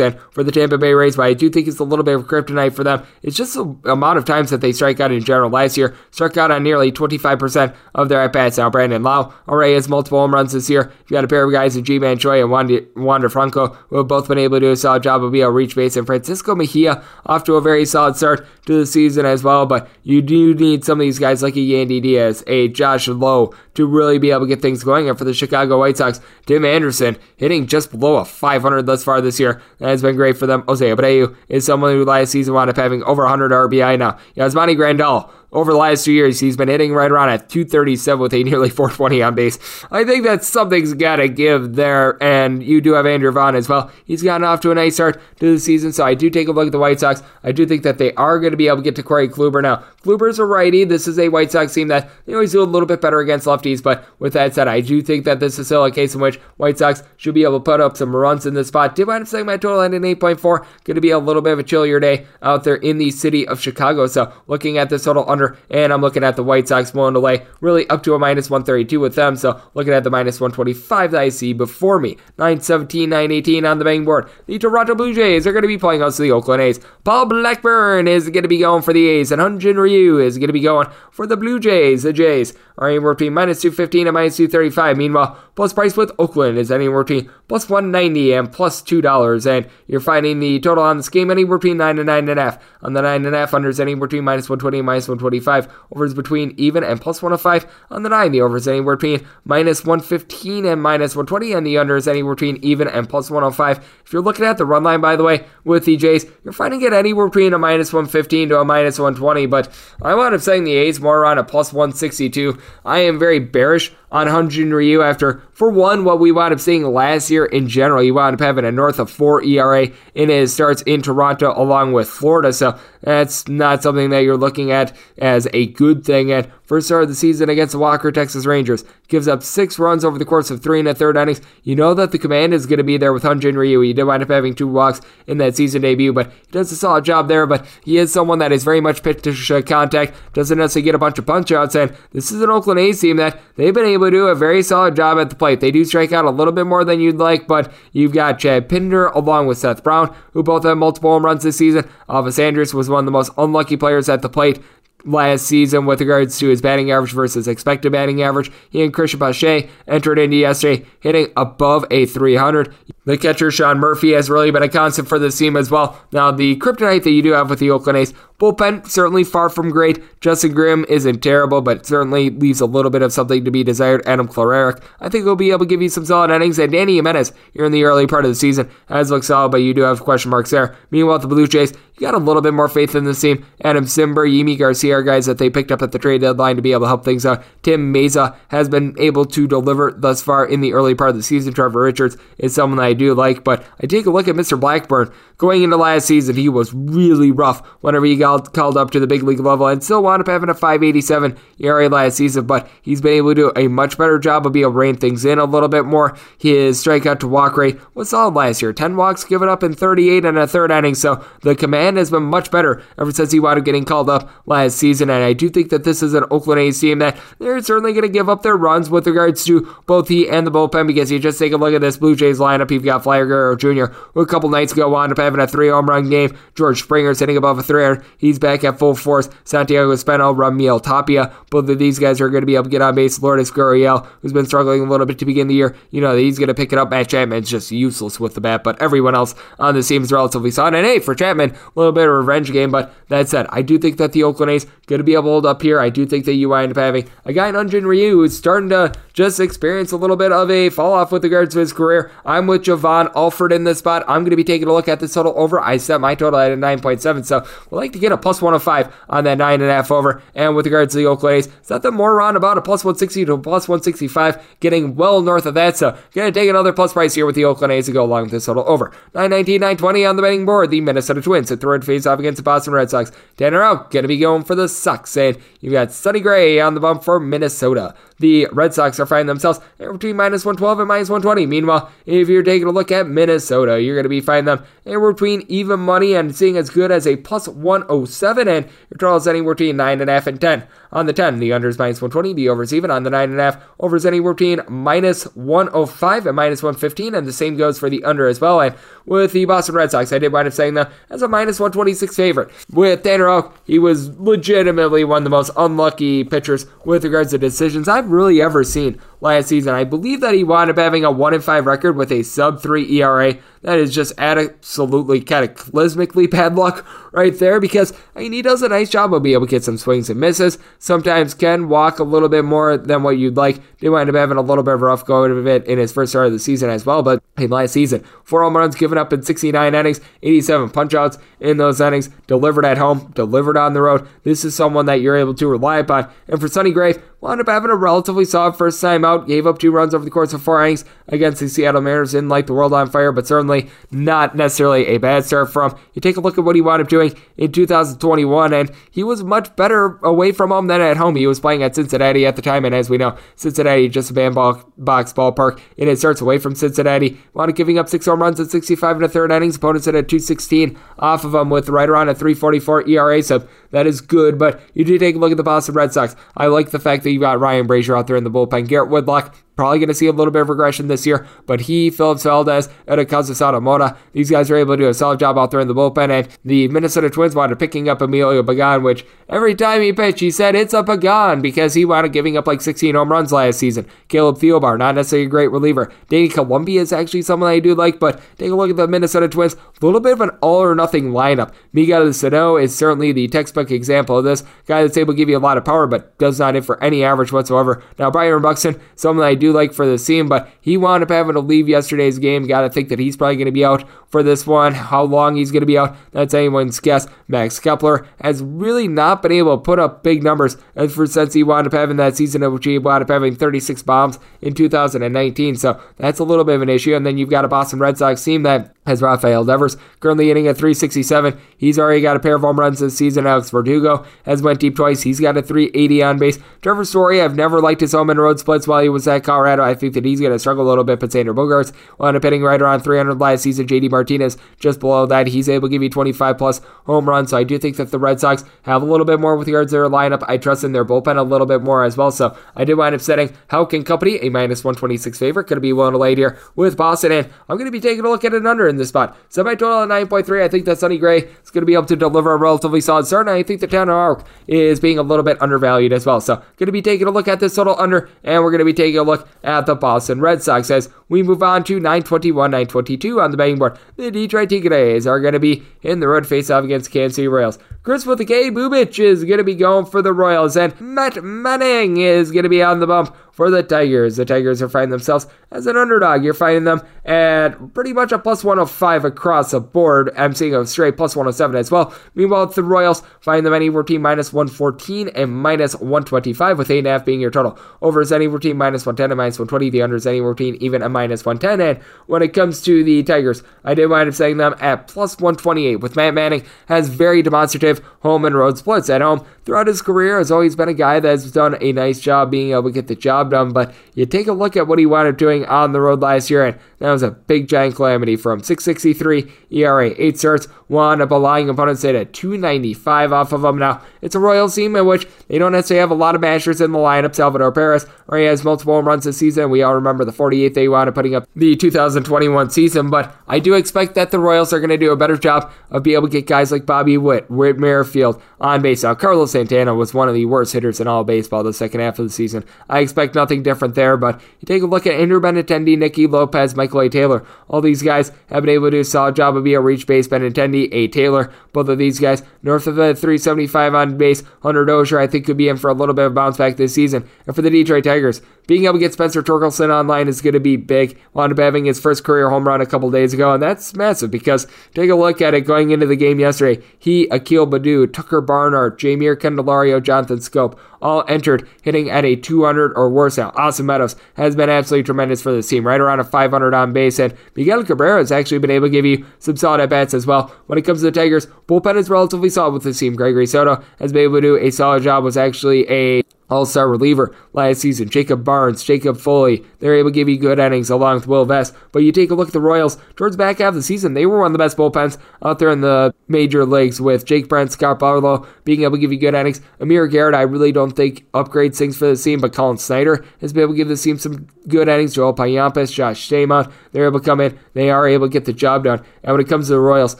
And for the Tampa Bay Rays, but I do think it's a little bit of kryptonite for them. It's just the amount of times that they strike out in general. Last year, struck out on nearly 25% of their at bats. Now, Brandon Lowe already has multiple home runs this year. You got a pair of guys in Ji-Man Choi and Wander Franco who have both been able to do a solid job of being able to reach base. And Francisco Mejia off to a very solid start to the season as well. But you do need some of these guys like a Yandy Diaz, a Josh Lowe to really be able to get things going. And for the Chicago White Sox, Tim Anderson hitting just below a 500 thus far this year. That has been great for them. Jose Abreu is someone who last season wound up having over 100 RBI now. Yasmani Grandal over the last two years, he's been hitting right around at 237 with a nearly 420 on base. I think that something's got to give there, and you do have Andrew Vaughn as well. He's gotten off to a nice start to the season, so I do take a look at the White Sox. I do think that they are going to be able to get to Corey Kluber now. Kluber's a righty. This is a White Sox team that they always do a little bit better against lefties, but with that said, I do think that this is still a case in which White Sox should be able to put up some runs in this spot. Did wind up setting my total at an 8.4. Going to be a little bit of a chillier day out there in the city of Chicago, so looking at this total under, and I'm looking at the White Sox to lay really up to a minus 132 with them. So looking at the minus 125 that I see before me. 917, 918 on the betting board. The Toronto Blue Jays are going to be playing host to the Oakland A's. Paul Blackburn is going to be going for the A's, and Hyun Jin Ryu is going to be going for the Blue Jays. The Jays are anywhere between minus 215 and minus 235. Meanwhile, plus price with Oakland is anywhere between plus 190 and plus $2. And you're finding the total on this game anywhere between 9 and 9.5. On the 9.5, unders anywhere between minus 120 and minus 125. Overs between even and plus 105. On the 9, the overs anywhere between minus 115 and minus 120. And the unders anywhere between even and plus 105. If you're looking at the run line, by the way, with the Jays, you're finding it anywhere between a minus 115 to a minus 120. But I wound up saying the A's more around a plus 162. I am very bearish on Hyun Jin Ryu after, for one, what we wound up seeing last year in general. He wound up having a north of 4 ERA in his starts in Toronto along with Florida. So that's not something that you're looking at as a good thing. And first start of the season against the Walker Texas Rangers gives up six runs over the course of three and a third innings. You know that the command is going to be there with Hyun Jin Ryu. He did wind up having two walks in that season debut, but he does a solid job there. But he is someone that is very much pitch to contact, doesn't necessarily get a bunch of punch outs. And this is an Oakland A's team that they've been able to do a very solid job at the plate. They do strike out a little bit more than you'd like, but you've got Chad Pinder along with Seth Brown, who both have multiple home runs this season. Elvis Andrus was one of the most unlucky players at the plate last season with regards to his batting average versus expected batting average. He and Cristian Pache entered into yesterday hitting above a 300. The catcher, Sean Murphy, has really been a constant for this team as well. Now, the kryptonite that you do have with the Oakland A's, Bullpen certainly far from great. Justin Grimm isn't terrible, but certainly leaves a little bit of something to be desired. Adam Kolarek, I think he'll be able to give you some solid innings. And Danny Jimenez, here in the early part of the season, has looked solid, but you do have question marks there. Meanwhile, the Blue Jays, you got a little bit more faith in this team. Adam Cimber, Yimi Garcia guys that they picked up at the trade deadline to be able to help things out. Tim Mayza has been able to deliver thus far in the early part of the season. Trevor Richards is someone that I do like, but I take a look at Mr. Blackburn. Going into last season, he was really rough whenever he got called up to the big league level and still wound up having a 587 ERA last season, but he's been able to do a much better job of being able to rein things in a little bit more. His strikeout to walk rate was solid last year 10 walks given up in 38 and a third inning, so the command has been much better ever since he wound up getting called up last season. And I do think that this is an Oakland A's team that they're certainly going to give up their runs with regards to both he and the bullpen because you just take a look at this Blue Jays lineup. You've got Vlad Guerrero Jr., who a couple nights ago wound up having a three home run game. George Springer's hitting above a 300. He's back at full force. Santiago Espinal, Raimel Tapia. Both of these guys are going to be able to get on base. Lourdes Gurriel, who's been struggling a little bit to begin the year, you know, he's going to pick it up. Matt Chapman's just useless with the bat, but everyone else on the team is relatively solid. And hey, for Chapman, a little bit of revenge game, but that said, I do think that the Oakland A's going to be able to hold up here. I do think that you wind up having a guy in Hyun-Jin Ryu who's starting to just experience a little bit of a fall off with regards to his career. I'm with Javon Alford in this spot. I'm going to be taking a look at this total over. I set my total at a 9.7, so we'd like to get a plus 105 on that 9.5 over. And with regards to the Oakland A's, set them more around about a plus 160 to a plus 165, getting well north of that. So going to take another plus price here with the Oakland A's to go along with this total over. 919, 920 on the betting board. The Minnesota Twins at third face off against the Boston Red Sox. Tanner Houck, going to be going for the Sox. And you've got Sonny Gray on the bump for Minnesota. The Red Sox are finding themselves between minus 112 and minus 120. Meanwhile, if you're taking a look at Minnesota, you're going to be finding them anywhere between even money and seeing as good as a plus 107, and your is anywhere between 9.5 and 10. On the 10, the under is minus 120, the over is even. On the 9.5, over is anywhere between minus 105 and minus 115, and the same goes for the under as well. And with the Boston Red Sox, I did wind up saying them as a minus 126 favorite. With Tanner Houck, he was legitimately one of the most unlucky pitchers with regards to decisions I've really ever seen last season. I believe that he wound up having a 1 5 record with a sub 3 ERA. That is just absolutely cataclysmically bad luck right there because I mean, he does a nice job of being able to get some swings and misses. Sometimes can walk a little bit more than what you'd like. They wind up having a little bit of a rough go of it in his first start of the season as well. But in last season, four home runs given up in 69 innings, 87 punchouts in those innings, delivered at home, delivered on the road. This is someone that you're able to rely upon. And for Sonny Gray, wound up having a relatively solid first time out. Gave up two runs over the course of four innings against the Seattle Mariners. Didn't light the world on fire, but certainly not necessarily a bad start from. You take a look at what he wound up doing in 2021, and he was much better away from home than at home. He was playing at Cincinnati at the time, and as we know, Cincinnati just a bandbox ballpark. And it starts away from Cincinnati. Wound up giving up six home runs at 65 and a third innings. Opponents at 216 off of him with right around a 344 ERA. So that is good, but you do take a look at the Boston Red Sox. I like the fact that you got Ryan Brasier out there in the bullpen. Garrett Whitlock Probably going to see a little bit of regression this year, but he, Phillips Valdez, and Kazusato Mota, these guys are able to do a solid job out there in the bullpen. And the Minnesota Twins wound up picking up Emilio Pagan, which every time he pitched, he said it's a Pagan because he wound up giving up like 16 home runs last season. Caleb Thielbar, not necessarily a great reliever. Danny Coulombe is actually someone I do like, but take a look at the Minnesota Twins. A little bit of an all or nothing lineup. Miguel Sano is certainly the textbook example of this guy that's able to give you a lot of power, but does not hit for any average whatsoever. Now, Byron Buxton, someone I do like for the team, but he wound up having to leave yesterday's game. Got to think that he's probably going to be out for this one. How long he's going to be out, that's anyone's guess. Max Kepler has really not been able to put up big numbers as for since he wound up having that season in which he wound up having 36 bombs in 2019. So that's a little bit of an issue. And then you've got a Boston Red Sox team that has Rafael Devers currently hitting at 367. He's already got a pair of home runs this season. Alex Verdugo has went deep twice. He's got a 380 on base. Trevor Story, I've never liked his home and road splits while he was at Colorado. I think that he's going to struggle a little bit, but Xander Bogaerts wound up hitting right around 300 last season. JD Martinez just below that. He's able to give you 25 plus home runs. So I do think that the Red Sox have a little bit more with regards to their lineup. I trust in their bullpen a little bit more as well. So I did wind up setting Houck and Company a minus 126 favorite. Could be willing to lay here with Boston. And I'm going to be taking a look at an under in this spot. Semi total at 9.3. I think that Sonny Gray is going to be able to deliver a relatively solid start. And I think the Tanner Houck is being a little bit undervalued as well. So going to be taking a look at this total under, and we're going to be taking a look at the Boston Red Sox as We move on to 921, 922 on the betting board. The Detroit Tigres are going to be in the road face off against Kansas City Royals. Chris with the K. Bubic is going to be going for the Royals, and Matt Manning is going to be on the bump for the Tigers. The Tigers are finding themselves as an underdog. You're finding them at pretty much a plus 105 across the board. I'm seeing a straight plus 107 as well. Meanwhile, the Royals find them anywhere between minus 114 and minus 125, with 8.5 being your total. Over is anywhere between minus 110 and minus 120. The under is anywhere between even a minus 110. And when it comes to the Tigers, I did wind up setting them at plus 128, with Matt Manning has very demonstrative home and road splits. At home, throughout his career, has always been a guy that's done a nice job being able to get the job done. But you take a look at what he wound up doing on the road last year, and that was a big giant calamity from 663 ERA, 8 starts, wound up allowing opponents hit at 295 off of him. Now, it's a Royals team in which they don't necessarily have a lot of mashers in the lineup. Salvador Perez already has multiple home runs this season. We all remember the 48 they wound up putting up the 2021 season, but I do expect that the Royals are going to do a better job of being able to get guys like Bobby Witt, Whit Merrifield on base. Now, Carlos Santana was one of the worst hitters in all baseball the second half of the season. I expect nothing different there, but you take a look at Andrew Benintendi, Nicky Lopez, Michael A. Taylor. All these guys have been able to do a solid job of being a reach base. Benintendi, A. Taylor, both of these guys north of the 375 on base. Hunter Dozier, I think, could be in for a little bit of bounce back this season. And for the Detroit Tigers, being able to get Spencer Torkelson online is going to be big. Wound up having his first career home run a couple days ago, and that's massive because take a look at it going into the game yesterday. He, Akil Baddoo, Tucker Barnhart, Jeimer Candelario, Jonathan Schoop all entered hitting at a 200 or worse now. Austin Meadows has been absolutely tremendous for this team, right around a 500 on base, and Miguel Cabrera has actually been able to give you some solid at bats as well. When it comes to the Tigers, bullpen is relatively solid with this team. Gregory Soto has been able to do a solid job, was actually a all star reliever last season. Jacob Barnes, Jacob Foley, they're able to give you good innings along with Will Vest. But you take a look at the Royals towards back half of the season, they were one of the best bullpens out there in the major leagues with Jake Brentz, Scott Barlow being able to give you good innings. Amir Garrett, I really don't think upgrades things for the team, but Collin Snider has been able to give the team some good innings. Joel Payamps, Josh Staumont, they're able to come in. They are able to get the job done. And when it comes to the Royals,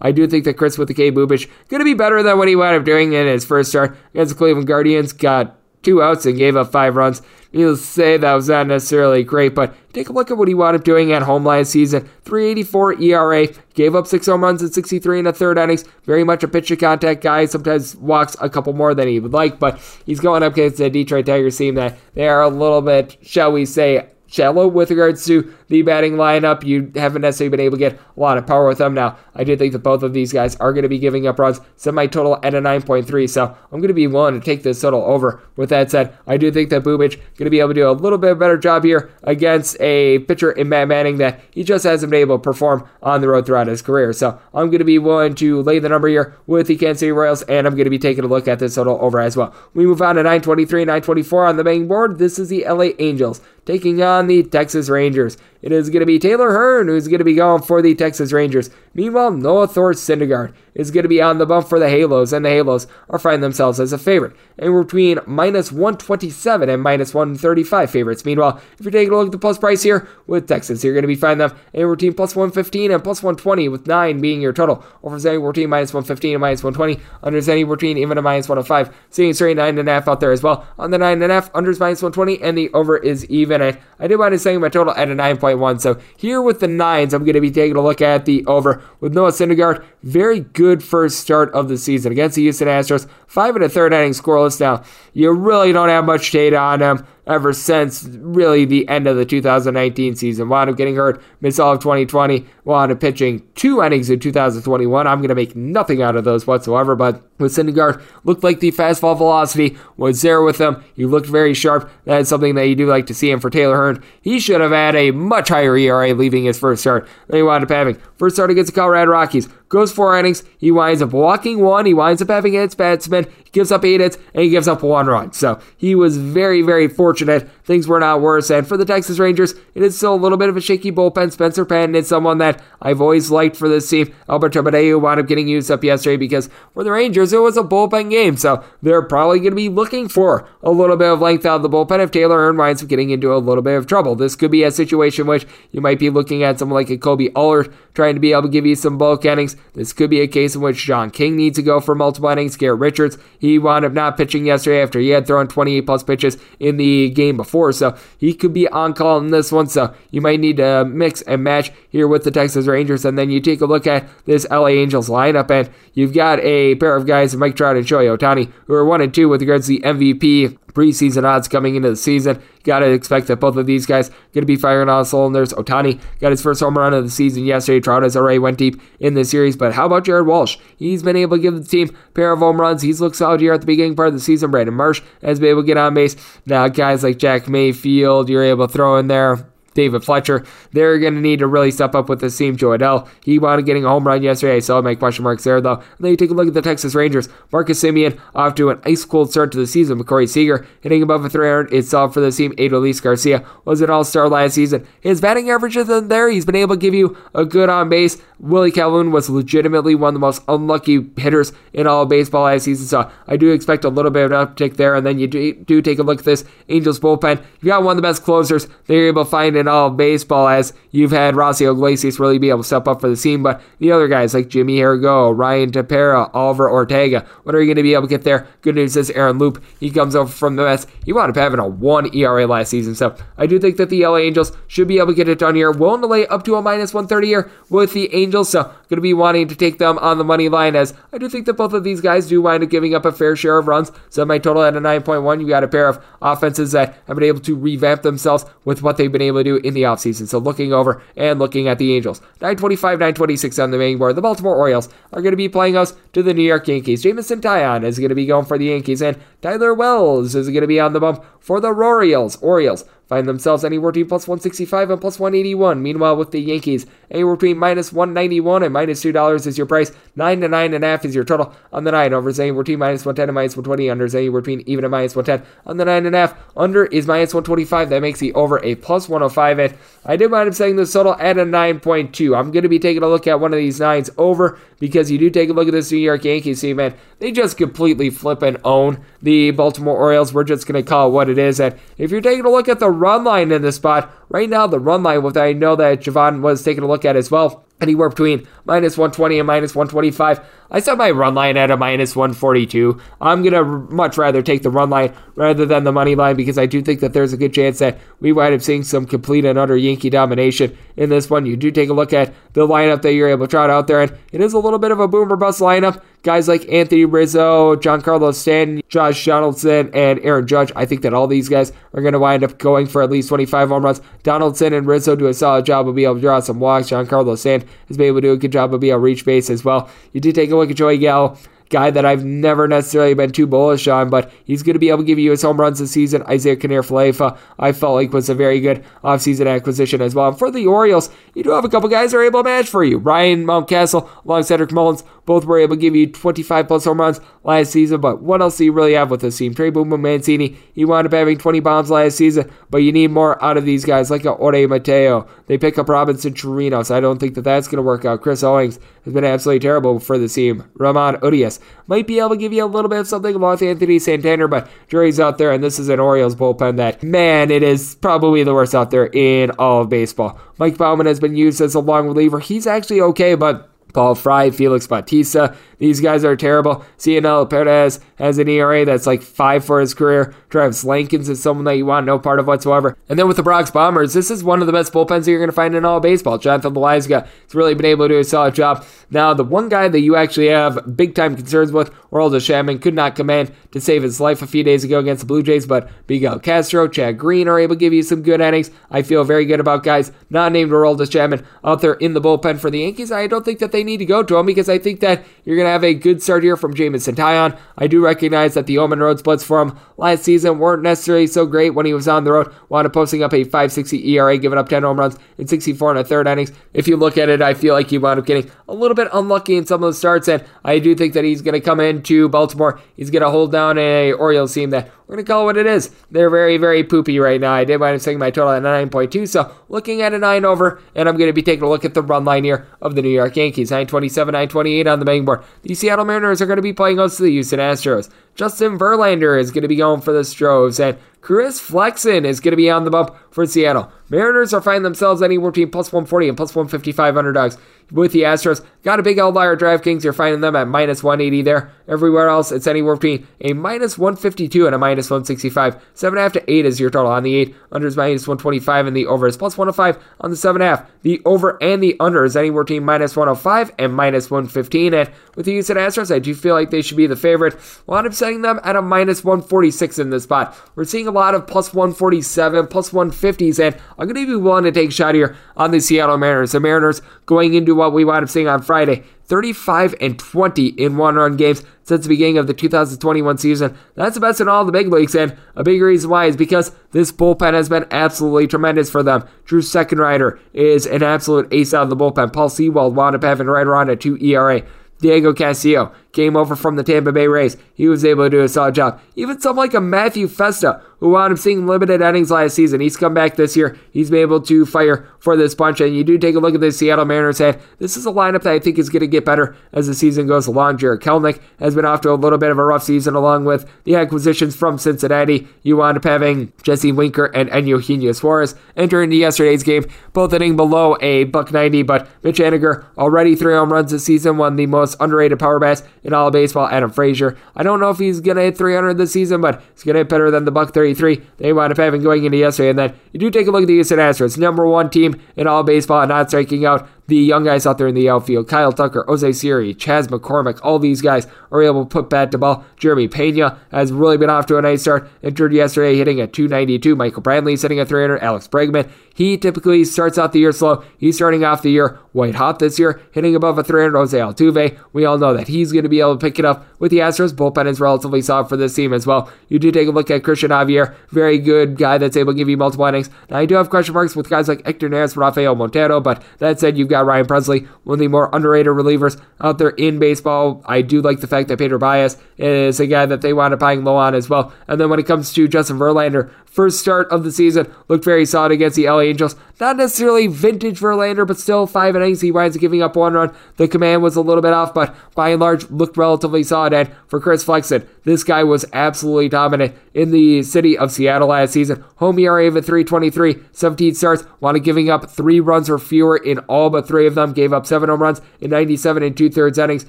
I do think that Chris with the K Bubic going to be better than what he wound up doing in his first start against the Cleveland Guardians. Got two outs and gave up five runs. To say, that was not necessarily great, but take a look at what he wound up doing at home last season. 384 ERA, gave up six home runs in 63 and a third innings. Very much a pitch to contact guy. Sometimes walks a couple more than he would like, but he's going up against the Detroit Tigers team that they are a little bit, shall we say, shallow with regards to the batting lineup. You haven't necessarily been able to get a lot of power with them. Now, I do think that both of these guys are going to be giving up runs, semi total at a 9.3. So I'm going to be willing to take this total over. With that said, I do think that Bubic is going to be able to do a little bit better job here against a pitcher in Matt Manning that he just hasn't been able to perform on the road throughout his career. So I'm going to be willing to lay the number here with the Kansas City Royals, and I'm going to be taking a look at this total over as well. We move on to 923, 924 on the main board. This is the LA Angels taking on the Texas Rangers. It is going to be Taylor Hearn who's going to be going for the Texas Rangers. Meanwhile, Noah Thor Syndergaard is going to be on the bump for the Halos, and the Halos are finding themselves as a favorite. And we're between minus 127 and minus 135 favorites. Meanwhile, if you're taking a look at the plus price here with Texas, you're going to be finding them anywhere between plus 115 and plus 120, with 9 being your total. Over anywhere between minus 115 and minus 120. Unders anywhere between even a minus 105. Seeing straight 9.5 out there as well. On the 9.5, unders minus 120, and the over is even. And I did mind saying my total at a 9.1. So here with the nines, I'm going to be taking a look at the over with Noah Syndergaard. Very good first start of the season against the Houston Astros. Five and a third inning scoreless. Now, you really don't have much data on him ever since really the end of the 2019 season. Wound up getting hurt, missed all of 2020, wound up pitching two innings in 2021. I'm going to make nothing out of those whatsoever, but with Syndergaard, looked like the fastball velocity was there with him. He looked very sharp. That is something that you do like to see him for Taylor Hearn. He should have had a much higher ERA leaving his first start than he wound up having. First start against the Colorado Rockies. Goes four innings. He winds up walking one. He winds up having hits batsman. He gives up eight hits, and he gives up one run. So he was very, very fortunate. Things were not worse. And for the Texas Rangers, it is still a little bit of a shaky bullpen. Spencer Patton is someone that I've always liked for this team. Alberto Badeo wound up getting used up yesterday because for the Rangers, it was a bullpen game. So they're probably going to be looking for a little bit of length out of the bullpen if Taylor Hearn winds up getting into a little bit of trouble. This could be a situation which you might be looking at someone like a Kolby Allard trying to be able to give you some bulk innings. This could be a case in which John King needs to go for multiple innings. Garrett Richards, he wound up not pitching yesterday after he had thrown 28 plus pitches in the game before so he could be on call in this one. So you might need to mix and match here with the Texas Rangers. And then you take a look at this LA Angels lineup, and you've got a pair of guys, Mike Trout and Shohei Ohtani, who are one and two with regards to the MVP preseason odds coming into the season. Got to expect that both of these guys going to be firing on all cylinders. Ohtani got his first home run of the season yesterday. Trout has already went deep in the series, but how about Jared Walsh? He's been able to give the team a pair of home runs. He's looked solid here at the beginning part of the season. Brandon Marsh has been able to get on base. Now guys like Jack Mayfield, you're able to throw in there. David Fletcher. They're going to need to really step up with this team. Jo Adell, he wanted getting a home run yesterday. so my question marks there, though. And then you take a look at the Texas Rangers. Marcus Semien off to an ice cold start to the season. McCory Seager hitting above a 300 itself for the team. Adolis Garcia was an all star last season. His batting average isn't there. He's been able to give you a good on base. Willie Calhoun was legitimately one of the most unlucky hitters in all baseball last season, so I do expect a little bit of an uptick there. And then you do, do take a look at this Angels bullpen. You've got one of the best closers they're able to find in all of baseball, as you've had Raisel Iglesias really be able to step up for the team. But the other guys like Jimmy Herget, Ryan Tepera, Oliver Ortega, what are you going to be able to get there? Good news is Aaron Loup, he comes over from the Mets. He wound up having a 1 ERA last season, so I do think that the LA Angels should be able to get it done here. Willing to lay up to a minus 130 here with the Angels. Angels, so going to be wanting to take them on the money line as I do think that both of these guys do wind up giving up a fair share of runs. So my total at a 9.1, you got a pair of offenses that have been able to revamp themselves with what they've been able to do in the offseason. So looking over and looking at the Angels. 925, 926 on the main board. The Baltimore Orioles are going to be playing us to the New York Yankees. Jameson Taillon is going to be going for the Yankees, and Tyler Wells is going to be on the bump for the Orioles. Orioles find themselves anywhere between plus 165 and plus 181. Meanwhile, with the Yankees, anywhere between minus 191 and minus $2 is your price. 9 to 9.5 is your total on the 9. Over is anywhere between minus 110 and minus 120. Under is anywhere between even and minus 110 on the 9.5. Under is minus 125. That makes the over a plus 105. And I did mind saying this total at a 9.2. I'm going to be taking a look at one of these nines over because you do take a look at this New York Yankees team, man. They just completely flip and own the Baltimore Orioles. We're just going to call it what it is. And if you're taking a look at the run line in this spot, right now the run line, with I know that Javon was taking a look at as well, anywhere between minus 120 and minus 125. I set my run line at a minus 142. I'm going to much rather take the run line rather than the money line because I do think that there's a good chance that we wind up seeing some complete and utter Yankee domination in this one. You do take a look at the lineup that you're able to trot out there, and it is a little bit of a boomer bust lineup. Guys like Anthony Rizzo, Giancarlo Stanton, Josh Donaldson, and Aaron Judge. I think that all these guys are going to wind up going for at least 25 home runs. Donaldson and Rizzo do a solid job of being able to draw some walks. Giancarlo Stanton has been able to do a good job of being able to reach base as well. You do take a look at Joey Gallo guy that I've never necessarily been too bullish on, but he's going to be able to give you his home runs this season. Isiah Kiner-Falefa, I felt like was a very good offseason acquisition as well. And for the Orioles, you do have a couple guys that are able to match for you. Ryan Mountcastle alongside Cedric Mullins, both were able to give you 25 plus home runs last season, but what else do you really have with this team? Trey Boom Mancini, he wound up having 20 bombs last season, but you need more out of these guys like a Jorge Mateo. They pick up Robinson Chirinos. I don't think that that's going to work out. Chris Owings has been absolutely terrible for the team. Ramon Urias might be able to give you a little bit of something along with Anthony Santander, but jury's out there, and this is an Orioles bullpen that, man, it is probably the worst out there in all of baseball. Mike Baumann has been used as a long reliever. He's actually okay, but Paul Fry, Felix Bautista. These guys are terrible. Cionel Perez has an ERA that's like five for his career. Travis Lakins is someone that you want no part of whatsoever. And then with the Bronx Bombers, this is one of the best bullpens that you're going to find in all baseball. Jonathan Loáisiga has really been able to do a solid job. Now, the one guy that you actually have big time concerns with, Aroldis Chapman, could not command to save his life a few days ago against the Blue Jays, but Miguel Castro, Chad Green are able to give you some good innings. I feel very good about guys not named Aroldis Chapman out there in the bullpen for the Yankees. I don't think that they need to go to him because I think that you're going to have a good start here from Jameson Taillon. I do recognize that the Omen Road splits for him last season weren't necessarily so great when he was on the road. Wound up posting up a 560 ERA, giving up 10 home runs in 64 and a third innings. If you look at it, I feel like he wound up getting a little bit unlucky in some of the starts, and I do think that he's going to come into Baltimore. He's going to hold down a Orioles team that we're going to call it what it is. They're very, very poopy right now. I did wind up saying my total at 9.2, so looking at a 9 over, and I'm going to be taking a look at the run line here of the New York Yankees. 927, 928 on the betting board. The Seattle Mariners are going to be playing host to the Houston Astros. Justin Verlander is going to be going for the Stros, and Chris Flexen is going to be on the bump for Seattle. Mariners are finding themselves anywhere between plus 140 and plus 155 underdogs with the Astros. Got a big outlier DraftKings. You're finding them at minus 180 there. Everywhere else, it's anywhere between a minus 152 and a minus 165. 7.5 to 8 is your total on the 8. Under is minus 125 and the over is plus 105 on the 7.5. The over and the under is anywhere between minus 105 and minus 115. And with the Houston Astros, I do feel like they should be the favorite. Well, I'm setting them at a minus 146 in this spot. We're seeing a lot of plus 147, plus 150s, and I'm going to be willing to take a shot here on the Seattle Mariners. The Mariners going into what we wound up seeing on Friday 35 and 20 in one run games since the beginning of the 2021 season. That's the best in all the big leagues, and a big reason why is because this bullpen has been absolutely tremendous for them. Drew Steckenrider is an absolute ace out of the bullpen. Paul Sewald wound up having right around a 2 ERA. Diego Castillo came over from the Tampa Bay Rays. He was able to do a solid job. Even someone like a Matthew Festa, who wound up seeing limited innings last season, he's come back this year. He's been able to fire for this bunch. And you do take a look at the Seattle Mariners, and this is a lineup that I think is going to get better as the season goes along. Jarred Kelenic has been off to a little bit of a rough season, along with the acquisitions from Cincinnati. You wound up having Jesse Winker and Eugenio Suarez enter into yesterday's game, both hitting below a buck 90. But Mitch Haniger already three home runs this season, one of the most underrated power bats in all of baseball, Adam Frazier. I don't know if he's going to hit 300 this season, but he's going to hit better than the Buck 33 they wound up having going into yesterday. And then you do take a look at the Houston Astros, number one team in all baseball, and not striking out the young guys out there in the outfield. Kyle Tucker, Jose Siri, Chas McCormick, all these guys are able to put bat to ball. Jeremy Pena has really been off to a nice start. Entered yesterday hitting at 292. Michael Brantley sitting at 300. Alex Bregman, he typically starts out the year slow. He's starting off the year white hot this year, hitting above a 300. Jose Altuve, we all know that he's going to be able to pick it up with the Astros. Bullpen is relatively solid for this team as well. You do take a look at Cristian Javier, very good guy that's able to give you multiple innings. Now, I do have question marks with guys like Hector Neris, Rafael Montero, but that said, you've got Ryan Pressly, one of the more underrated relievers out there in baseball. I do like the fact that Pedro Baez is a guy that they wound up buying low on as well. And then when it comes to Justin Verlander, first start of the season, looked very solid against the LA Angels. Not necessarily vintage Verlander, but still five innings. He winds up giving up one run. The command was a little bit off, but by and large looked relatively solid. And for Chris Flexen, this guy was absolutely dominant in the city of Seattle last season. Home ERA of a 323, 17 starts, up giving up three runs or fewer in all but three of them. Gave up seven home runs in 97 and two thirds innings.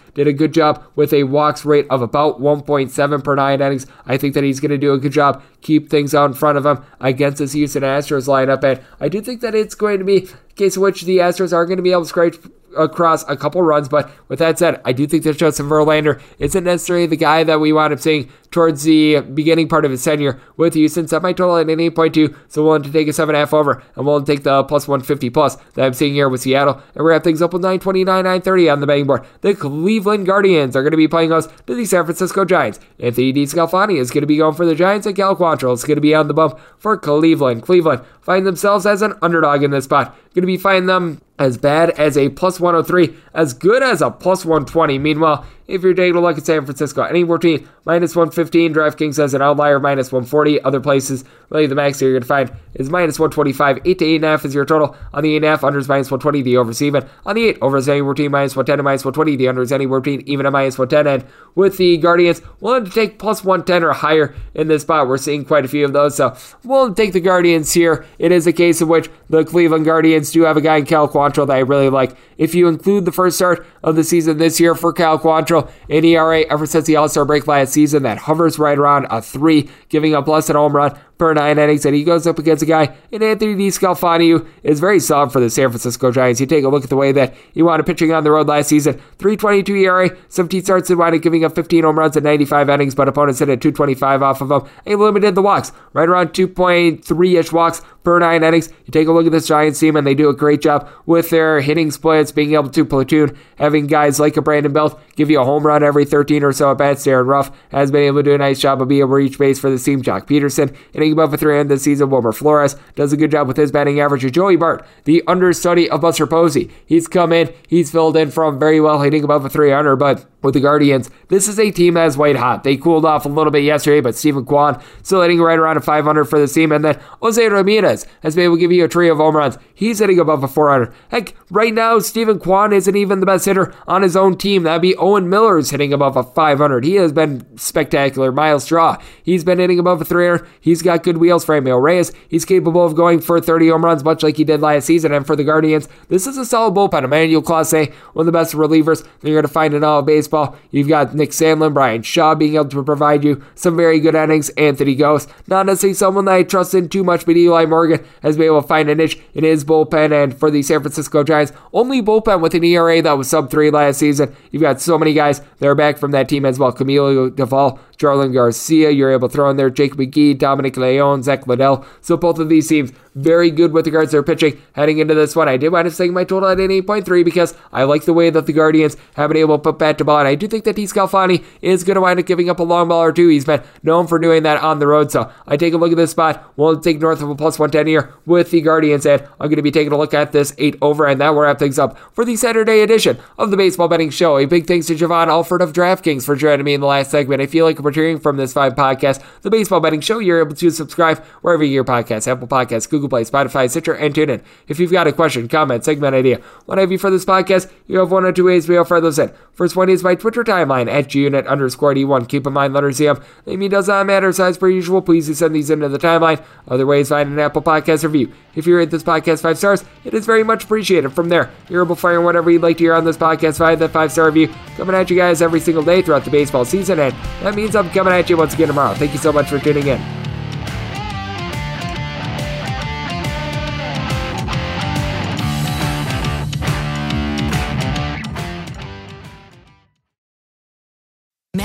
Did a good job with a walks rate of about 1.7 per nine innings. I think that he's going to do a good job, keep things out in front of him against this Houston Astros lineup. And I do think that it's going to be a case in which the Astros are going to be able to scrape across a couple runs. But with that said, I do think that Justin Verlander isn't necessarily the guy that we wound up seeing towards the beginning part of his tenure with Houston. Set my total at an 8.2, so willing to take a 7.5 over and willing to take the plus 150 plus that I'm seeing here with Seattle. And we're going have things up with 929, 930 on the betting board. The Cleveland Guardians are going to be playing us to the San Francisco Giants. Anthony DeSclafani is going to be going for the Giants, and Cal Quantrill is going to be on the bump for Cleveland. Cleveland find themselves as an underdog in this spot. Going to be finding them as bad as a plus 103, as good as a plus 120. Meanwhile, if you're taking a look at San Francisco, anywhere between minus 115, DraftKings has an outlier minus 140. Other places, really the max you're going to find is minus 125. 8 to 8.5 is your total. On the 8.5, under is minus 120, the over even. On the 8, over is anywhere between minus 110 and minus 120. The under is anywhere between even a minus 110. And with the Guardians, willing to take plus 110 or higher in this spot. We're seeing quite a few of those. So we'll take the Guardians here. It is a case in which the Cleveland Guardians do have a guy in Cal Quantrill that I really like. If you include the first start of the season this year for Cal Quantrill, an ERA ever since the All Star break last season that hovers right around a three, giving up less than home run per nine innings, and he goes up against a guy in Anthony DeSclafani who is very solid for the San Francisco Giants. You take a look at the way that he up pitching on the road last season, 3.22 ERA, 17 starts and wound up giving up 15 home runs in 95 innings, but opponents hit at 225 off of him. He limited the walks, right around 2.3 ish walks per nine innings. You take a look at this Giants team, and they do a great job with their hitting splits, being able to platoon, having guys like a Brandon Belt give you a home run every 13 or so at bats. Darin Ruf has been able to do a nice job of being able to reach base for the team. Joc Pederson hitting above a 300 this season. Wilmer Flores does a good job with his batting average. Joey Bart, the understudy of Buster Posey, he's come in, he's filled in from very well, hitting above a 300, but with the Guardians, this is a team that is white hot. They cooled off a little bit yesterday, but Steven Kwan still hitting right around a 500 for the team. And then Jose Ramirez has been able to give you a trio of home runs. He's hitting above a 400. Heck, right now, Steven Kwan isn't even the best hitter on his own team. That'd be Owen Miller is hitting above a 500. He has been spectacular. Myles Straw, he's been hitting above a 300. He's got good wheels Franmil Reyes. He's capable of going for 30 home runs, much like he did last season. And for the Guardians, this is a solid bullpen. Emmanuel Clase, one of the best relievers you're going to find in all of baseball. You've got Nick Sandlin, Bryan Shaw being able to provide you some very good innings. Anthony Gose, not necessarily someone that I trust in too much, but Eli Morgan has been able to find a niche in his bullpen. And for the San Francisco Giants, only bullpen with an ERA that was sub three last season. You've got so many guys that are back from that team as well. Camilo Doval, Jarlin Garcia, you're able to throw in there Jake McGee, Dominic Leone, Zack Littell. So both of these teams very good with regards to their pitching heading into this one. I did wind up setting my total at an 8.3 because I like the way that the Guardians have been able to put bat to ball. And I do think that DeSclafani is going to wind up giving up a long ball or two. He's been known for doing that on the road. So I take a look at this spot. We'll take north of a plus 110 here with the Guardians. And I'm going to be taking a look at this 8 over. And that will wrap things up for the Saturday edition of the Baseball Betting Show. A big thanks to Javon Alford of DraftKings for joining me in the last segment. I feel like hearing from this five podcast, the Baseball Betting Show. You're able to subscribe wherever you hear podcasts, Apple Podcasts, Google Play, Spotify, Stitcher, and tune in. If you've got a question, comment, segment idea, what have you for this podcast, you have one or two ways we offer those in. First one is my Twitter timeline at gunit underscore D1. Keep in mind, letters CM. Name does not matter. Size per usual. Please do send these into the timeline. Other ways, find an Apple Podcast review. If you rate this podcast five stars, it is very much appreciated. From there, you're able to fire whatever you'd like to hear on this podcast. Find that five star review coming at you guys every single day throughout the baseball season, and that means I'm coming at you once again tomorrow. Thank you so much for tuning in.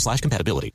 slash compatibility.